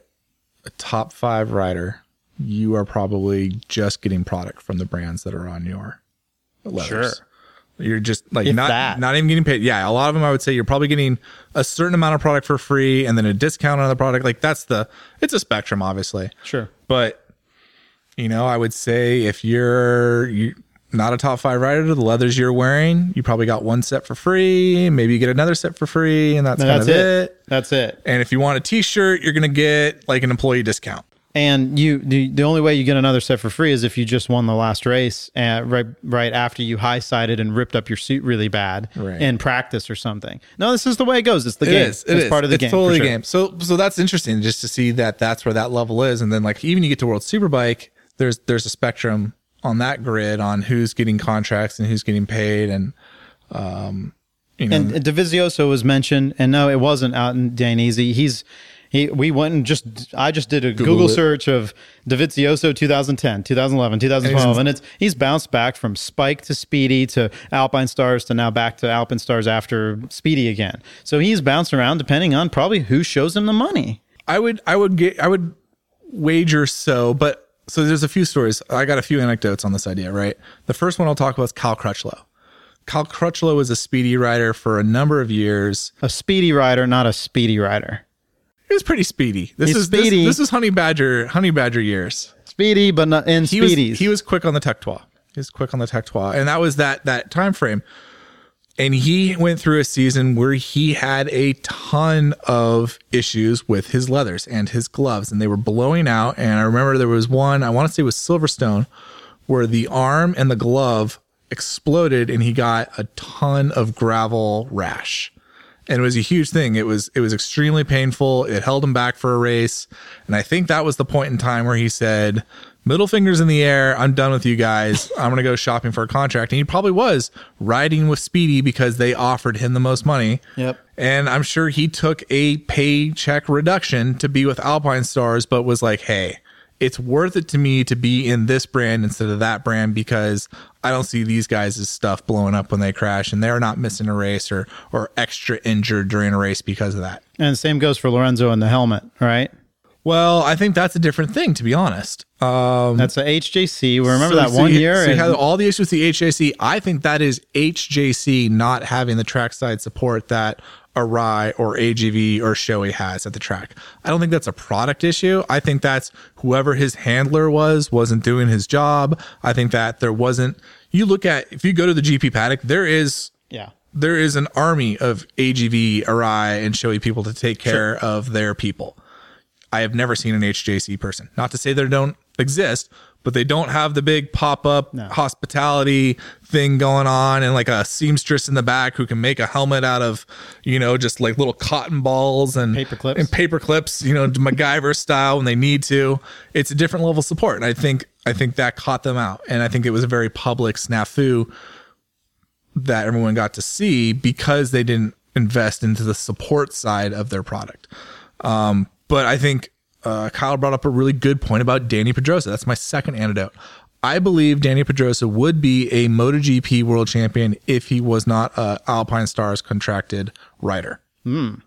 a top five rider, you are probably just getting product from the brands that are on your leathers. Sure. You're just like If not that. not even getting paid. Yeah, a lot of them I would say you're probably getting a certain amount of product for free and then a discount on the product. Like that's the it's a spectrum, obviously. Sure. But you know, I would say if you're you not a top five rider, the leathers you're wearing, you probably got one set for free. Maybe you get another set for free, and that's kind That's of it. it. That's it. And if you want a T-shirt, you're gonna get like an employee discount. And you, the, the only way you get another set for free is if you just won the last race uh, right right after you high sided and ripped up your suit really bad Right. in practice or something. No, this is the way it goes. It's the It game. is. It it's is. part of the it's game. totally sure. game. So so that's interesting just to see that that's where that level is, and then like even you get to World Superbike, there's there's a spectrum on that grid on who's getting contracts and who's getting paid, and um, you know, And Dovizioso was mentioned, and no, it wasn't out in Dainese. He's he. We went and just I just did a Google, it. search of Dovizioso 2010, 2011, 2012, And and it's he's bounced back from Spike to Spidi to Alpine Stars to now back to Alpine Stars after Spidi again. So he's bounced around depending on probably who shows him the money. I would I would get I would wager so, but so there's a few stories. I got a few anecdotes on this idea, right? The first one I'll talk about is Cal Crutchlow. Cal Crutchlow was a Spidi rider for a number of years. A Speedy rider, not a Speedy rider. He was pretty speedy. This He's is this- speedy. This, is Honey Badger Honey Badger years. Speedy, but not in He Speedies. was he was quick on the Tectois. He was quick on the Tectois, and that was that that time frame. And he went through a season where he had a ton of issues with his leathers and his gloves, and they were blowing out. And I remember there was one, I want to say it was Silverstone, where the arm and the glove exploded and he got a ton of gravel rash. And it was a huge thing. It was it was extremely painful. It held him back for a race. And I think that was the point in time where he said, middle fingers in the air. I'm done with you guys. I'm going to go shopping for a contract. And he probably was riding with Spidi because they offered him the most money. Yep. And I'm sure he took a paycheck reduction to be with Alpine Stars, but was like, hey, it's worth it to me to be in this brand instead of that brand because I don't see these guys' stuff blowing up when they crash and they're not missing a race or, or extra injured during a race because of that. and the same goes for Lorenzo and the helmet, right? Well, I think that's a different thing, to be honest. Um, That's a HJC. We remember so- that one year. So you and- had all the issues with the HJC. I think that is HJC not having the trackside support that Arai or AGV or Shoei has at the track. I don't think that's a product issue. I think that's whoever his handler was wasn't doing his job. I think that there wasn't. You look at if you go to the GP paddock, there is yeah. there is an army of AGV, Arai, and Shoei people to take care of their people. I have never seen an HJC person. Not to say they don't exist, but they don't have the big pop up hospitality thing going on and like a seamstress in the back who can make a helmet out of, you know, just like little cotton balls and Paper clips. and paper clips, you know, MacGyver style when they need to. It's a different level of support. And I think I think that caught them out. And I think it was a very public snafu that everyone got to see because they didn't invest into the support side of their product. Um, but I think uh, Kyle brought up a really good point about Danny Pedrosa. That's my second antidote. I believe Danny Pedrosa would be a MotoGP world champion if he was not a Alpine Stars contracted rider. And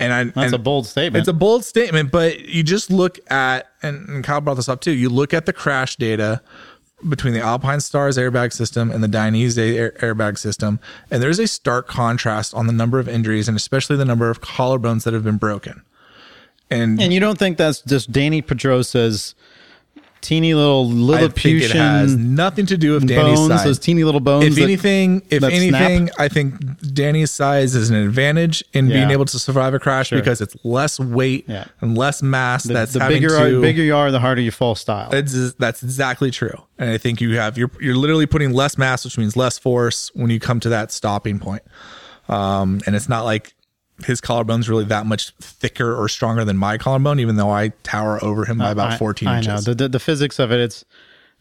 I, Hmm. That's and a bold statement. it's a bold statement, but you just look at, and, and Kyle brought this up too. You look at the crash data between the Alpine Stars airbag system and the Dainese air, airbag system, and there's a stark contrast on the number of injuries and especially the number of collarbones that have been broken. And, and you don't think that's just Danny Pedrosa's teeny little it has Lilliputian nothing to do with Danny's bones, size. those teeny little bones? if that- anything, if anything, snap? I think Danny's size is an advantage in being able to survive a crash because it's less weight Yeah. and less mass. the, that's the bigger, to, bigger you are, the harder you fall style. That's exactly true. And I think you have you're you're literally putting less mass, which means less force when you come to that stopping point. Um, and it's not like his collarbone's really that much thicker or stronger than my collarbone, even though I tower over him by about I- 14 I, inches. know the, the the physics of it. It's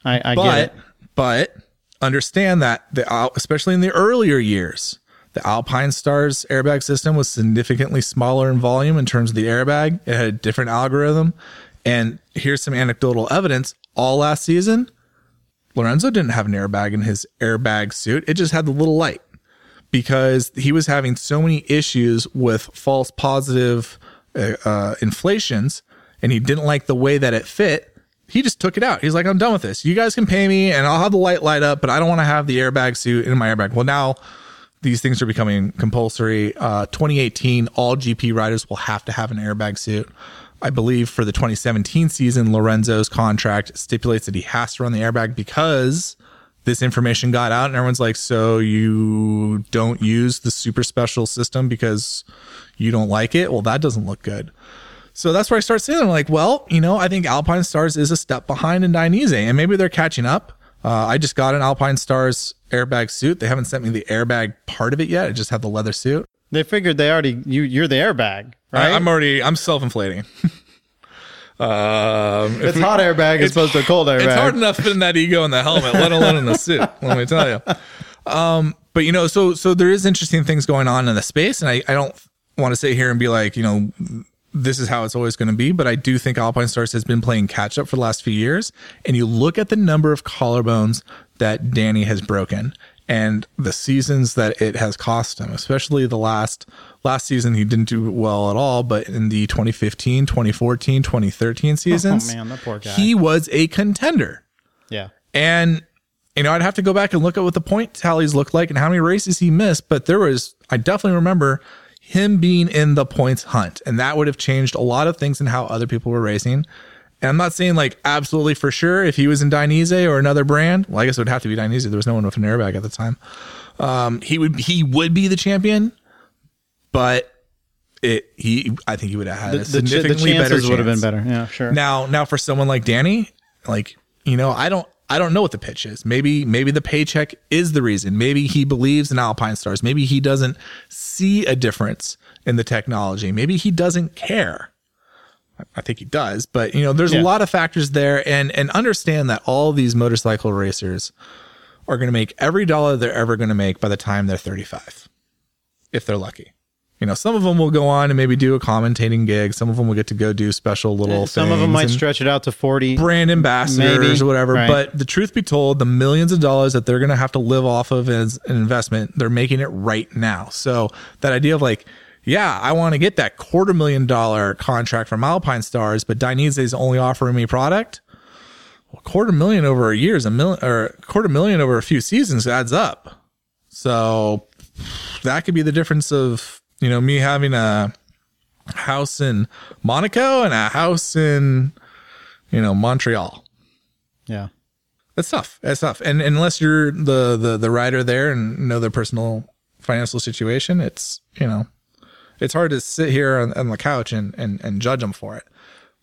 I, I get but it. but understand that the especially in the earlier years, the Alpine Stars airbag system was significantly smaller in volume in terms of the airbag. It had a different algorithm, and here's some anecdotal evidence. All last season, Lorenzo didn't have an airbag in his airbag suit. It just had the little light because he was having so many issues with false positive uh, uh, inflations and he didn't like the way that it fit. He just took it out. He's like, I'm done with this. You guys can pay me and I'll have the light light up, but I don't want to have the airbag suit in my airbag. Well, now these things are becoming compulsory. Uh, 2018, all GP riders will have to have an airbag suit. I believe for the 2017 season, Lorenzo's contract stipulates that he has to run the airbag because this information got out and everyone's like, so you don't use the super special system because you don't like it? Well, that doesn't look good. So that's where I start saying, I'm like, well, you know, I think Alpine Stars is a step behind in Dainese and maybe they're catching up. Uh, I just got an Alpine Stars airbag suit. They haven't sent me the airbag part of it yet. I just have the leather suit. They figured they already you you're the airbag, right? I, am already, I'm self inflating. um, it's we- hot airbag as opposed to a cold airbag. It's hard enough fitting that ego in the helmet, let alone in the suit. Let me tell you. Um, but you know, so so there is interesting things going on in the space, and I, I don't want to sit here and be like, you know, this is how it's always going to be. But I do think Alpine Stars has been playing catch up for the last few years, and you look at the number of collarbones that Danny has broken. And the seasons that it has cost him, especially the last last season, he didn't do well at all. But in the 2015, 2014, 2013 seasons, Oh, man, that poor guy. he was a contender. yeah. And you know, I'd have to go back and look at what the point tallies looked like and how many races he missed. But there was, I definitely remember him being in the points hunt, and that would have changed a lot of things in how other people were racing. And I'm not saying like absolutely for sure if he was in Dainese or another brand. Well, I guess it would have to be Dainese. There was no one with an airbag at the time. Um, he would he would be the champion, but it he I think he would have had The, a the, ch- the better would have been better. Yeah, sure. Now, now for someone like Danny, like you know, I don't, I don't know what the pitch is. Maybe, maybe the paycheck is the reason. Maybe he believes in Alpine Stars. Maybe he doesn't see a difference in the technology. Maybe he doesn't care. I- I think he does, but you know, there's Yeah. a lot of factors there, and and understand that all these motorcycle racers are going to make every dollar they're ever going to make by the time they're 35, if they're lucky. You know, some of them will go on and maybe do a commentating gig. Some of them will get to go do special little. Some of them might stretch it out to 40. brand ambassadors Maybe, or whatever. right. But the truth be told, the millions of dollars that they're going to have to live off of as an investment, they're making it right now. So that idea of like, yeah, I want to get that quarter million dollar contract from Alpine Stars, but Dainese is only offering me product. Well, quarter million over a year is a million, or quarter million over a few seasons adds up. So that could be the difference of you know me having a house in Monaco and a house in you know Montreal. Yeah. That's tough. That's tough. And unless you're the the the rider there and know their personal financial situation, it's you know it's hard to sit here on, on the couch and, and and judge them for it.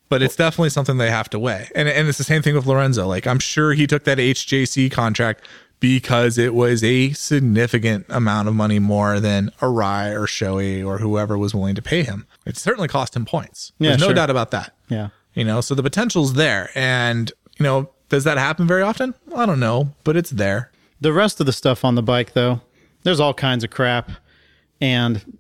but it's definitely something they have to weigh. And and it's the same thing with Lorenzo. Like I'm sure he took that HJC contract because it was a significant amount of money more than Arai or Shoei or whoever was willing to pay him. It certainly cost him points. Yeah, There's no sure. doubt about that. Yeah. You know, so the potential's there. And, you know, does that happen very often? I don't know, but it's there. The rest of the stuff on the bike, though, there's all kinds of crap, and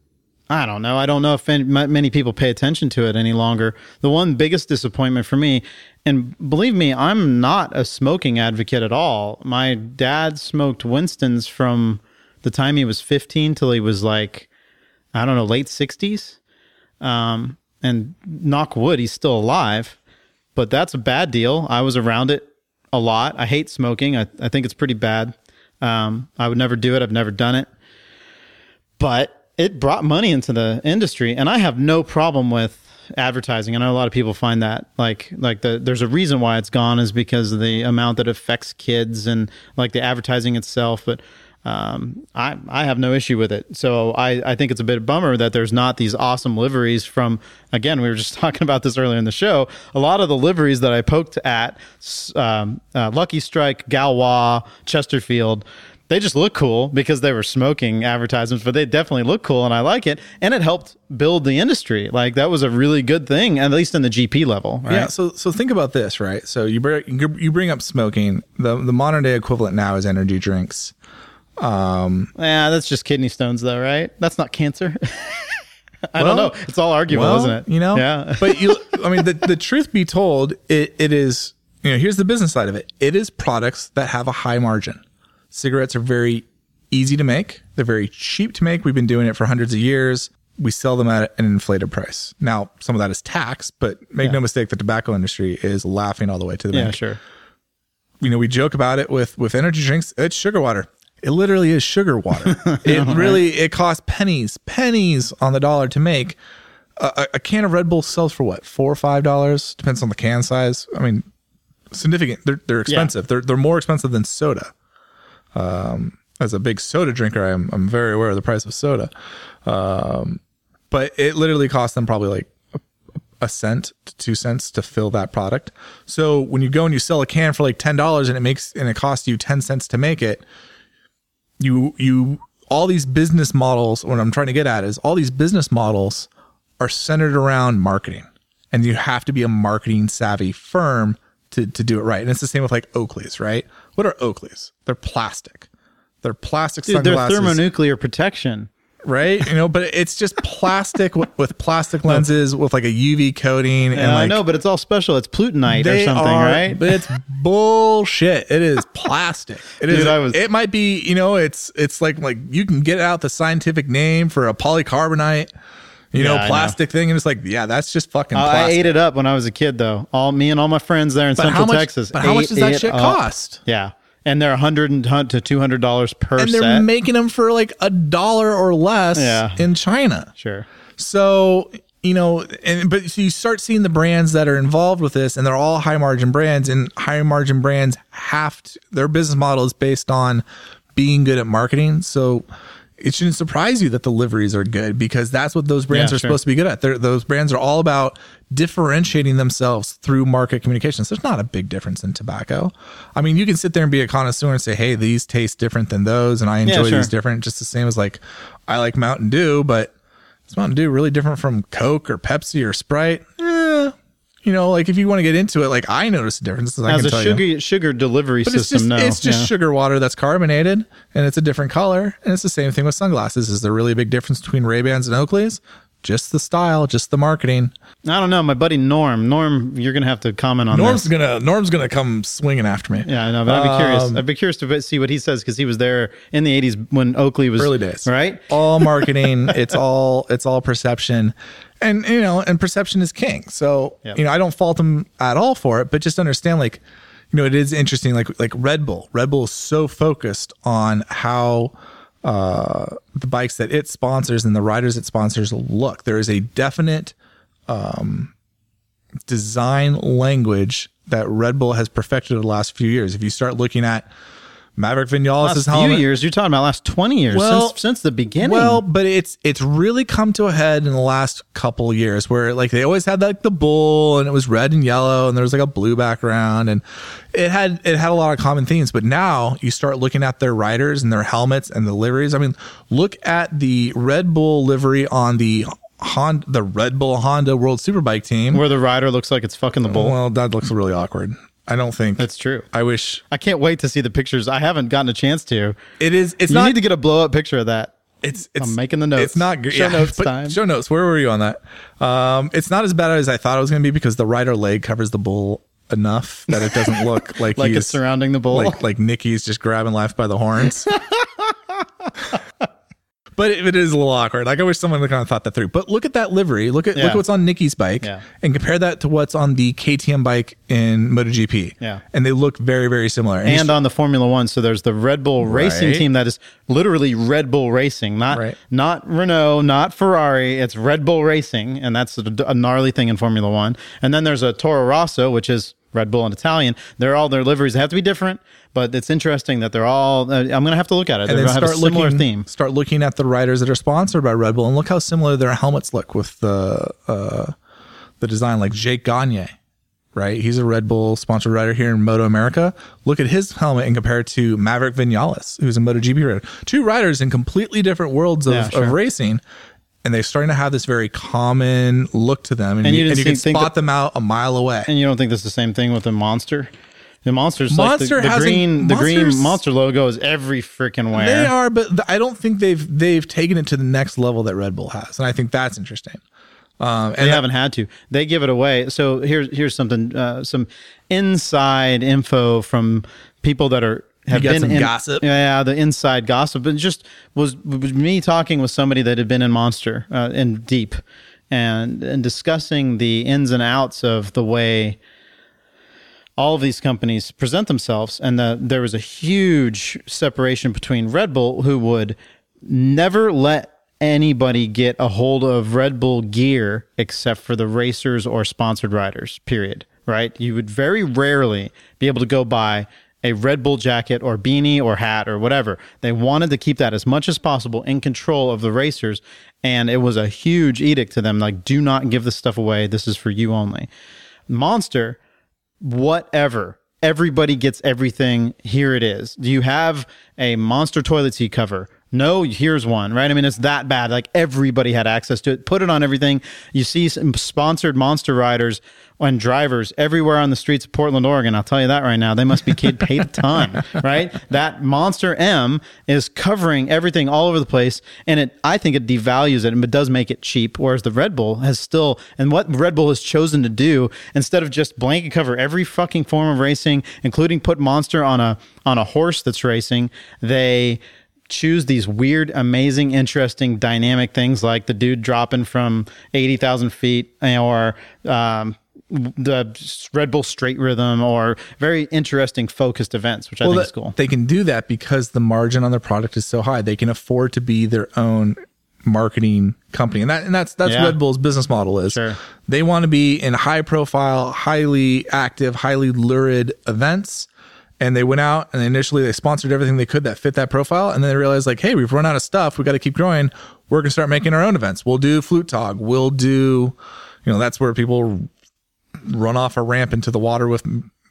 I don't know. I don't know if any, many people pay attention to it any longer. The one biggest disappointment for me, and believe me, I'm not a smoking advocate at all. My dad smoked Winston's from the time he was 15 till he was like, I don't know, late 60s. Um, and knock wood, he's still alive. But that's a bad deal. I was around it a lot. I hate smoking. I, I think it's pretty bad. Um, I would never do it. I've never done it. But it brought money into the industry, and I have no problem with advertising. I know a lot of people find that like like the there's a reason why it's gone is because of the amount that affects kids and like the advertising itself. But um, I I have no issue with it. So I I think it's a bit of bummer that there's not these awesome liveries from. Again, we were just talking about this earlier in the show. A lot of the liveries that I poked at, um, uh, Lucky Strike, Gauloises, Chesterfield. They just look cool because they were smoking advertisements, but they definitely look cool, and I like it. And it helped build the industry. Like that was a really good thing, at least in the GP level. Right? Yeah. So so think about this, right? So you bring you bring up smoking. The the modern day equivalent now is energy drinks. Um, yeah, that's just kidney stones, though, right? That's not cancer. I don't know. It's all arguable, Well, isn't it? You know. Yeah. but you, I mean, the the truth be told, it it is. You know, here's the business side of it. It is products that have a high margin. Cigarettes are very easy to make. They're very cheap to make. We've been doing it for hundreds of years. We sell them at an inflated price. Now, some of that is tax, but make no mistake, the tobacco industry is laughing all the way to the yeah, bank. sure. you know, we joke about it with with energy drinks. It's sugar water. It literally is sugar water. it really it costs pennies, pennies on the dollar to make. A, a- a can of Red Bull sells for what four or five dollars, depends on the can size. I mean, significant. They're they're expensive. They're they're more expensive than soda. Um, as a big soda drinker, I'm I'm very aware of the price of soda. Um, but it literally costs them probably like a cent to two cents to fill that product. So when you go and you sell a can for like ten dollars and it makes and it costs you ten cents to make it, you you all these business models. What I'm trying to get at is all these business models are centered around marketing, and you have to be a marketing savvy firm to to do it right. And it's the same with like Oakleys, right? What are Oakleys? They're plastic. They're plastic Dude, they're thermonuclear protection. right? You know, but it's just plastic with, with plastic lenses with like a UV coating and Yeah, I know, but it's all special. It's plutonite or something, are- right? But it's bullshit. It is plastic. It is. Dude, I was- it might be. You know, it's it's like like you can get out the scientific name for a polycarbonate. You Yeah, I know, know. plastic thing, and it's like, yeah, that's just fucking. Uh, I ate it up when I was a kid, though. All me and all my friends there in But Central much? Texas. but how much does that shit up. cost? Yeah, and they're a hundred and hun- to two hundred dollars per And they're set. making them for like a dollar or less Yeah. in China. sure. So you know, and but so you start seeing the brands that are involved with this, and they're all high margin brands, and high margin brands have to, their business model is based on being good at marketing. So it shouldn't surprise you that the liveries are good because that's what those brands Yeah, are sure. supposed to be good at. They're, those brands are all about differentiating themselves through market communications. There's not a big difference in tobacco. I mean, you can sit there and be a connoisseur and say, "Hey, these taste different than those," and I enjoy sure. these different. Just the same as like I like Mountain Dew, but is Mountain Dew really different from Coke or Pepsi or Sprite? Eh, you know, like if you want to get into it, like I notice a difference. I As can a sugar you. sugar delivery But it's system, just no, it's just Yeah. sugar water that's carbonated and it's a different color. And it's the same thing with sunglasses. Is there really a big difference between Ray Bans and Oakleys? Just the style, just the marketing. I don't know. My buddy Norm, Norm, you're gonna have to comment on Norm's this. gonna Norm's gonna come swinging after me. Yeah, I know, but I'd be curious. Um, I'd be curious to see what he says because he was there in the '80s when Oakley was early days right? all marketing it's all it's all perception and you know and perception is king. So Yep. you know i don't fault them at all for it but just understand like you know it is interesting like like red bull. Red bull is so focused on how uh the bikes that it sponsors and the riders it sponsors look. There is a definite um design language that red bull has perfected over the last few years. If you start looking at Maverick Vinales' last few helmet. years. You're talking about last 20 years Well- since since the beginning. Well, but it's it's really come to a head in the last couple years where like they always had like the bull and it was red and yellow and there was like a blue background and it had it had a lot of common themes. But now you start looking at their riders and their helmets and the liveries. I mean, look at the Red Bull livery on the Honda, the Red Bull Honda World Superbike team. where the rider looks like it's fucking the bull. Well, that looks really awkward. I don't think That's true. I wish I can't wait to see the pictures. I haven't gotten a chance to. it is. It's you not. need to get a blow up picture of that. it's, it's I'm making the notes. It's not good. Show notes time. Show notes. Where were you on that? Um, it's not as bad as I thought it was going to be because the rider leg covers the bull enough that it doesn't look like Like he's it's surrounding the bull. like like Nicky's just grabbing life by the horns. But it, it is a little awkward. Like I wish someone kind of thought that through. But look at that livery. Look at look at what's on Nicky's bike, Yeah. and compare that to what's on the KTM bike in MotoGP. Yeah. and they look very very similar. you and on the Formula One. So there's the Red Bull Racing team that is literally Red Bull Racing, not Right. not Renault, not Ferrari. It's Red Bull Racing, and that's a, a gnarly thing in Formula One. And then there's a Toro Rosso, which is Red Bull in Italian. They're all their liveries. They have to be different, but it's interesting that they're all. Uh, I'm gonna have to look at it. and They're have start a similar looking theme. start looking at the riders that are sponsored by Red Bull and look how similar their helmets look with the uh, the design like Jake Gagne right he's a Red Bull sponsored rider here in Moto America look at his helmet and compare it to Maverick Vinales who's a MotoGP rider two riders in completely different worlds of, Yeah, sure. of racing and they're starting to have this very common look to them and, And you, you and you can spot that- them out a mile away And you don't think that's the same thing with the monster? The monster's Monster like the, the green. The green monster logo is every freaking way. they are but I don't think they've they've taken it to the next level that Red Bull has and I think that's interesting um, and They haven't had to. They give it away. So here's here's something, uh, some inside info from people that are have got been some in, gossip? Yeah, the inside gossip. But just was, was me talking with somebody that had been in Monster uh, in Deep, and and discussing the ins and outs of the way all of these companies present themselves and the, there was a huge separation between Red Bull who would never let anybody get a hold of Red Bull gear except for the racers or sponsored riders period right? You would very rarely be able to go buy a Red Bull jacket or beanie or hat or whatever. They wanted to keep that as much as possible in control of the racers and it was a huge edict to them like do not give this stuff away. This is for you only. Monster whatever. Everybody gets everything. Here it is. Do you have a monster toilet seat cover? No, here's one, right? I mean, it's that bad. Like everybody had access to it. Put it on everything. You see sponsored monster riders and drivers everywhere on the streets of Portland, Oregon. I'll tell you that right now. They must be paid a ton, right? That Monster M is covering everything all over the place. And it, I think it devalues it and it does make it cheap. Whereas the Red Bull has still, and what Red Bull has chosen to do, instead of just blanket cover every fucking form of racing, including put Monster on a, on a horse that's racing, they, choose these weird, amazing, interesting, dynamic things like the dude dropping from 80,000 feet or um, the Red Bull straight rhythm or very interesting focused events, which I think that- is cool. They can do that because the margin on their product is so high. They can afford to be their own marketing company. And that and that's that's Yeah. Red Bull's business model is. Sure. They want to be in high profile, highly active, highly lurid events. And they went out and initially they sponsored everything they could that fit that profile. And then they realized like, hey, we've run out of stuff. We got to keep growing. We're gonna start making our own events. We'll do Flugtag. We'll do, you know, that's where people run off a ramp into the water with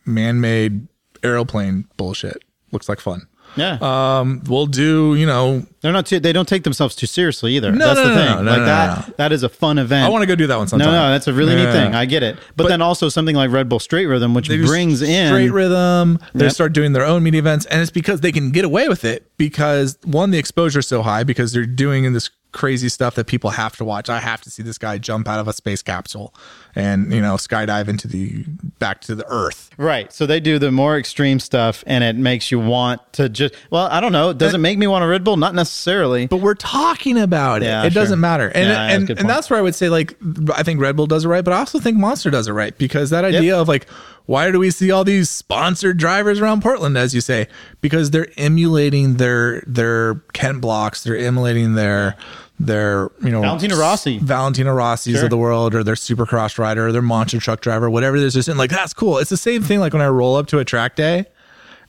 man-made aeroplane bullshit. Looks like fun. Yeah. Um, we'll do, you know, They're not too, they don't take themselves too seriously either. No, that's no, the no, thing. no, no, like that, that is a fun event. I want to go do that one sometime. no, no, that's a really neat thing. I get it. But, then also something like Red Bull Straight Rhythm, which brings in straight rhythm. They Yep. start doing their own media events, and it's because they can get away with it because one, the exposure is so high because they're doing in this crazy stuff that people have to watch. I have to see this guy jump out of a space capsule and you know skydive into the back to the Earth. Right. So they do the more extreme stuff and it makes you want to just, well, I don't know. It Does it make me want a Red Bull? Not necessarily. but we're talking about it. Yeah, it sure. doesn't matter. And Yeah, and, good and that's where I would say like I think Red Bull does it right, but I also think Monster does it right because that idea of like why do we see all these sponsored drivers around Portland as you say? Because they're emulating their their Ken Blocks, they're emulating their their you know Valentino Rossi. Valentino Rossi's Sure. of the world or their supercross rider or their monster truck driver, whatever it is, just like that's cool. It's the same thing like when I roll up to a track day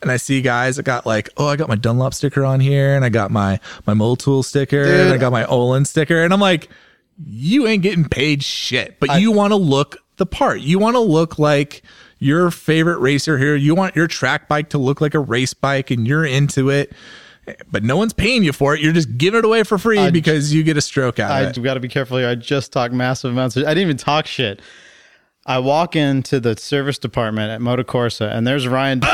and I see guys that got like, oh, I got my Dunlop sticker on here, and I got my my Motul sticker, Dude. and I got my Öhlins sticker, and I'm like, you ain't getting paid shit, but you want to look the part. You want to look like your favorite racer here. You want your track bike to look like a race bike, and you're into it. But no one's paying you for it. You're just giving it away for free because you get a stroke out I of it. got to be careful here. I just talked massive amounts. Of, I didn't even talk shit. I walk into the service department at Motocorsa, and there's Ryan.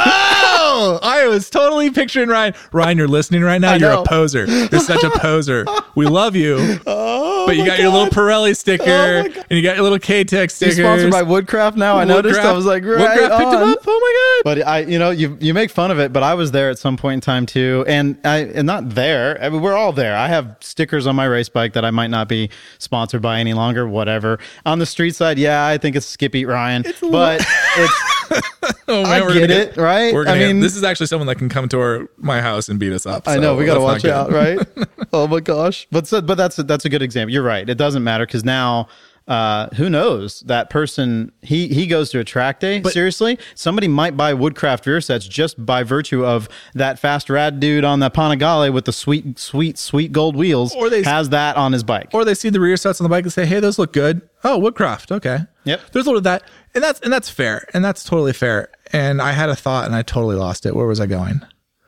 Oh, I was totally picturing Ryan. Ryan, you're listening right now. You're know. a poser. You're such a poser. We love you. Oh, Oh but you got your little God. Pirelli oh sticker Oh and you got your little K-Tech sticker. Sponsored by Woodcraft now. I noticed. I was like, right Woodcraft picked him up. Oh my god. But I, you know, you you make fun of it, but I was there at some point in time too, and I and not there. I mean, we're all there. I have stickers on my race bike that I might not be sponsored by any longer. Whatever. On the street side, yeah, I think it's Skip Eat Ryan, but it's Oh, I we're get gonna it, right? We're gonna I get- mean- this is actually someone that can come to our my house and beat us up. I so know we got to watch out, right? oh my gosh! But so, but that's a, that's a good example. You're right. It doesn't matter because now. Uh, who knows that person? He he goes to a track day. Seriously, somebody might buy Woodcraft rear sets just by virtue of that fast rad dude on the Panigale with the sweet, sweet, sweet gold wheels. Or they- has that on his bike. Or they see the rear sets on the bike and say, "Hey, those look good." Oh, Woodcraft. Okay. Yep. There's a little of that, and that's and that's fair, and that's totally fair. And I had a thought, and I totally lost it. Where was I going?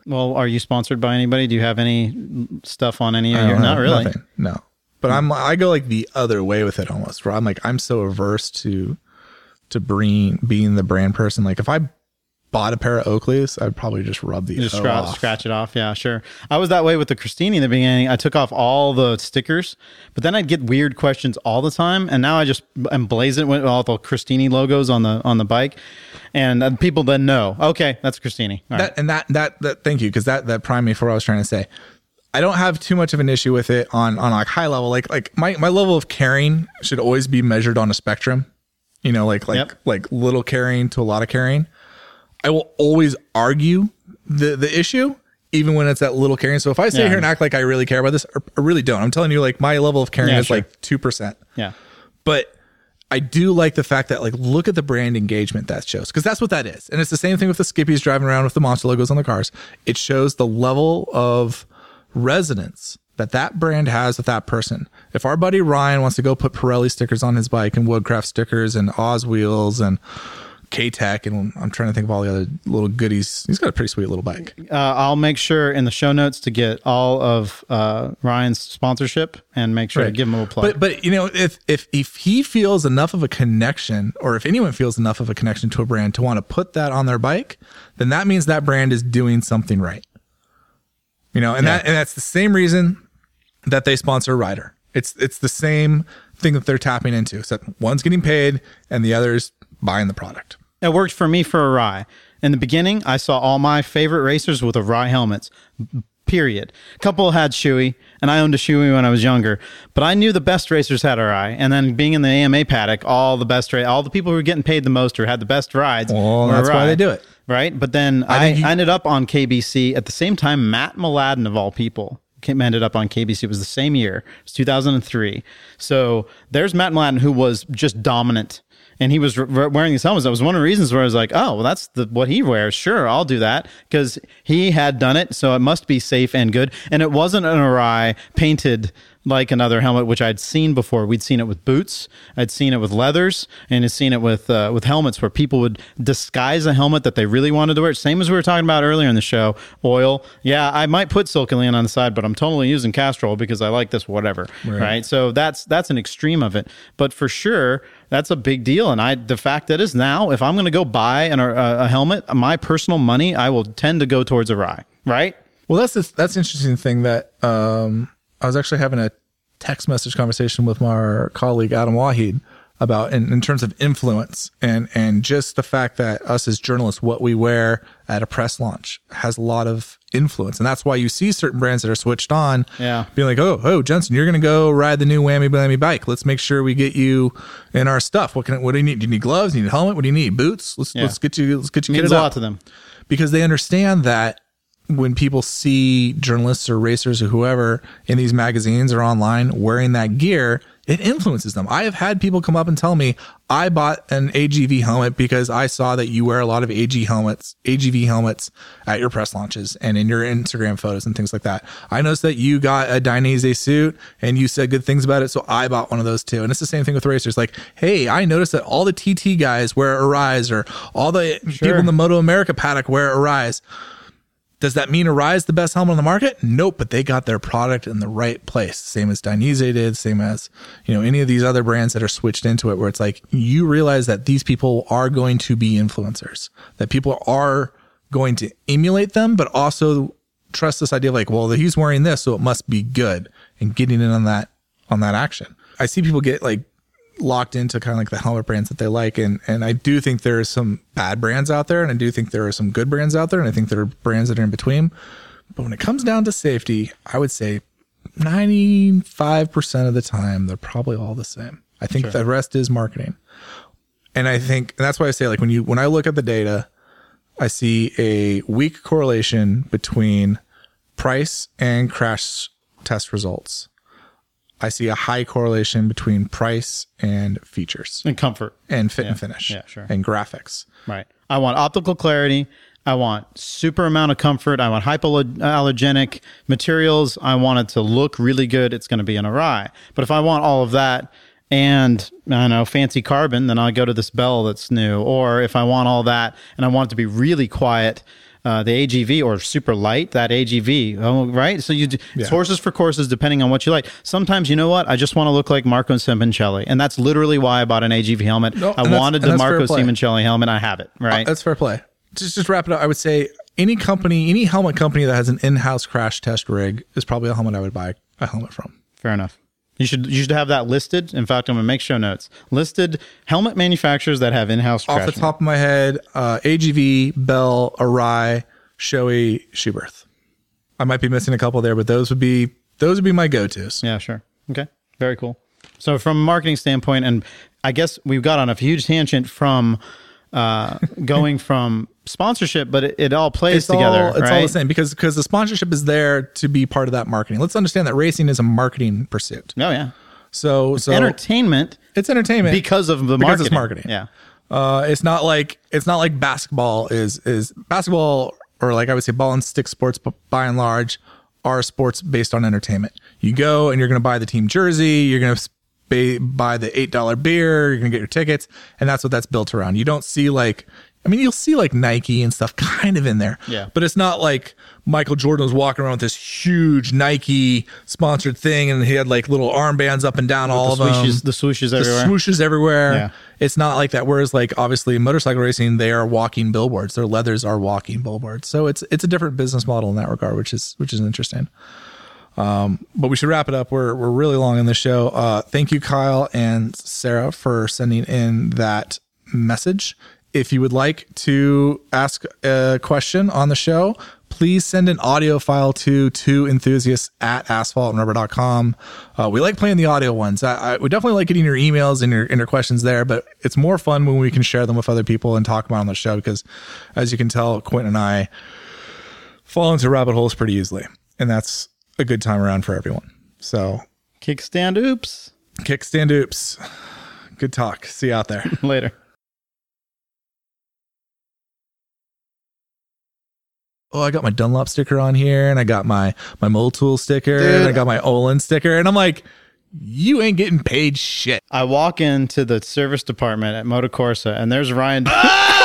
well, are you sponsored by anybody? Do you have any stuff on any of your? Don't really. Nothing. No. But I'm I go like the other way with it almost. Where I'm like I'm so averse to to being being the brand person. Like if I bought a pair of Oakleys, I'd probably just rub the Just scratch, off. scratch it off. Yeah, sure. I was that way with the Christini in the beginning. I took off all the stickers, but then I'd get weird questions all the time. And now I just emblaze it with all the Christini logos on the on the bike, and uh, people then know. Okay, that's Christini. All right. that and that that that thank you because that that primed me for what I was trying to say. I don't have too much of an issue with it on on like high level. Like like my my level of caring should always be measured on a spectrum. You know, like like Yep. like little caring to a lot of caring. I will always argue the the issue, even when it's that little caring. So if I sit Yeah. here and act like I really care about this, I really don't. I'm telling you, like my level of caring Yeah, is sure. like two percent yeah. but I do like the fact that like look at the brand engagement that shows because that's what that is, and it's the same thing with the Skippies driving around with the monster logos on the cars. It shows the level of resonance that that brand has with that person. If our buddy Ryan wants to go put Pirelli stickers on his bike and Woodcraft stickers and Oz wheels and K Tech and I'm trying to think of all the other little goodies. He's got a pretty sweet little bike. Uh, I'll make sure in the show notes to get all of uh, Ryan's sponsorship and make sure to give him a little plug. But but you know if if if he feels enough of a connection, or if anyone feels enough of a connection to a brand to want to put that on their bike, then that means that brand is doing something right. You know, and that and that's the same reason that they sponsor a rider. It's it's the same thing that they're tapping into. Except one's getting paid and the other's buying the product. It worked for me for Arai. In the beginning, I saw all my favorite racers with Arai helmets. Period. A couple had Shoei, and I owned a Shoei when I was younger. But I knew the best racers had Arai. And then being in the AMA paddock, all the best, ra- all the people who were getting paid the most or had the best rides. Well, were that's why they do it. right? But then I, you- I ended up on KBC at the same time. Matt Mladin of all people came, ended up on KBC. It was the same year. It was 2003. So there's Matt Mladin, who was just dominant. And he was r- wearing these helmets. That was one of the reasons where I was like, "Oh, well, that's the what he wears. Sure, I'll do that because he had done it. So it must be safe and good. And it wasn't an Arai painted like another helmet, which I'd seen before. We'd seen it with boots, I'd seen it with leathers, and I'd seen it with uh, with helmets where people would disguise a helmet that they really wanted to wear. Same as we were talking about earlier in the show. Oil, yeah, I might put Silkolene on the side, but I'm totally using Castrol because I like this. Whatever, right? So that's that's an extreme of it, but for sure. That's a big deal, and I. The fact that is now, if I'm going to go buy an, a, a helmet, my personal money, I will tend to go towards Arai, right? Well, that's the, that's the interesting thing that um, I was actually having a text message conversation with my colleague Adam Waheed about in, in terms of influence and and just the fact that us as journalists, what we wear at a press launch has a lot of influence, and that's why you see certain brands that are switched on, Yeah. being like, oh, oh, Jensen, you're gonna go ride the new Whammy Blammy bike. Let's make sure we get you in our stuff. What can what do you need? Do you need gloves? Do you need a helmet? What do you need? Boots? Let's Yeah. let's get you let's get you Means kitted a up lot to them. because they understand that when people see journalists or racers or whoever in these magazines or online wearing that gear, it influences them. I have had people come up and tell me, I bought an AGV helmet because I saw that you wear a lot of AG helmets, AGV helmets at your press launches and in your Instagram photos and things like that. I noticed that you got a Dainese suit and you said good things about it. So I bought one of those too. And it's the same thing with racers. Like, hey, I noticed that all the TT guys wear Arais or all the people in the Moto America paddock wear Arais. Does that mean Arai's the best helmet on the market? Nope, but they got their product in the right place. Same as Dainese did, same as, you know, any of these other brands that are switched into it where it's like you realize that these people are going to be influencers, that people are going to emulate them, but also trust this idea of like, well, he's wearing this, so it must be good and getting in on that on that action. I see people get like locked into kind of like the helmet brands that they like. And, and I do think there are some bad brands out there and I do think there are some good brands out there. And I think there are brands that are in between. But when it comes down to safety, I would say 95% of the time, they're probably all the same. I think the rest is marketing. And I think and that's why I say like when you, when I look at the data, I see a weak correlation between price and crash test results. I see a high correlation between price and features And comfort. and fit and finish Yeah, sure. and graphics. Right. I want optical clarity. I want super amount of comfort. I want hypoallergenic materials. I want it to look really good. It's going to be an Arai. But if I want all of that and I don't know fancy carbon, then I'll go to this Bell that's new. Or if I want all that and I want it to be really quiet, uh, the AGV or super light, that AGV. Oh, right. So you do, it's horses for courses, depending on what you like. Sometimes you know what? I just want to look like Marco Simoncelli, and that's literally why I bought an AGV helmet. No, I wanted the Marco. Simoncelli helmet. I have it. Right. That's fair play. Just just wrap it up. I would say any company, any helmet company that has an in-house crash test rig is probably a helmet I would buy a helmet from. Fair enough. You should you should have that listed. In fact, I'm gonna make show notes. Listed helmet manufacturers that have in-house Off the top of my head, uh, AGV, Bell, Arai, Shoei, Schuberth. I might be missing a couple there, but those would be those would be my go-tos. Yeah, sure. Okay. Very cool. So from a marketing standpoint, and I guess we've got on a huge tangent from uh, going from sponsorship, but it, it all plays It's together. all it's all the same because because the sponsorship is there to be part of that marketing. Let's understand that racing is a marketing pursuit. Oh yeah. So so Entertainment it's entertainment because of the because marketing. it's marketing. Yeah. Uh, it's not like it's not like basketball is is basketball or like I would say ball and stick sports, but by and large are sports based on entertainment. You go and you're going to buy the team jersey, you're going to buy the eight dollar beer, you're going to get your tickets, and that's what that's built around. You don't see like. I mean, you'll see like Nike and stuff kind of in there. Yeah. But it's not like Michael Jordan was walking around with this huge Nike sponsored thing and he had like little armbands up and down all the of them swooshes, the swooshes the everywhere. swooshes everywhere. Yeah. It's not like that. Whereas like obviously motorcycle racing, they are walking billboards. Their leathers are walking billboards. So it's it's a different business model in that regard, which is which is interesting. Um, but we should wrap it up. We're we're really long in the show. Uh, thank you, Kyle and Sarah, for sending in that message. If you would like to ask a question on the show, please send an audio file to two enthusiasts at asphaltrubber.com. Uh, we like playing the audio ones. I, I, we definitely like getting your emails and your, and your questions there, but it's more fun when we can share them with other people and talk about on the show because, as you can tell, Quentin and I fall into rabbit holes pretty easily. And that's a good time around for everyone. So, Kickstand oops. kickstand oops. Good talk. See you out there. Later. Oh, I got my Dunlop sticker on here, and I got my my tool sticker, and I got my Öhlins sticker, and I'm like, you ain't getting paid shit. I walk into the service department at Motocorsa and there's Ryan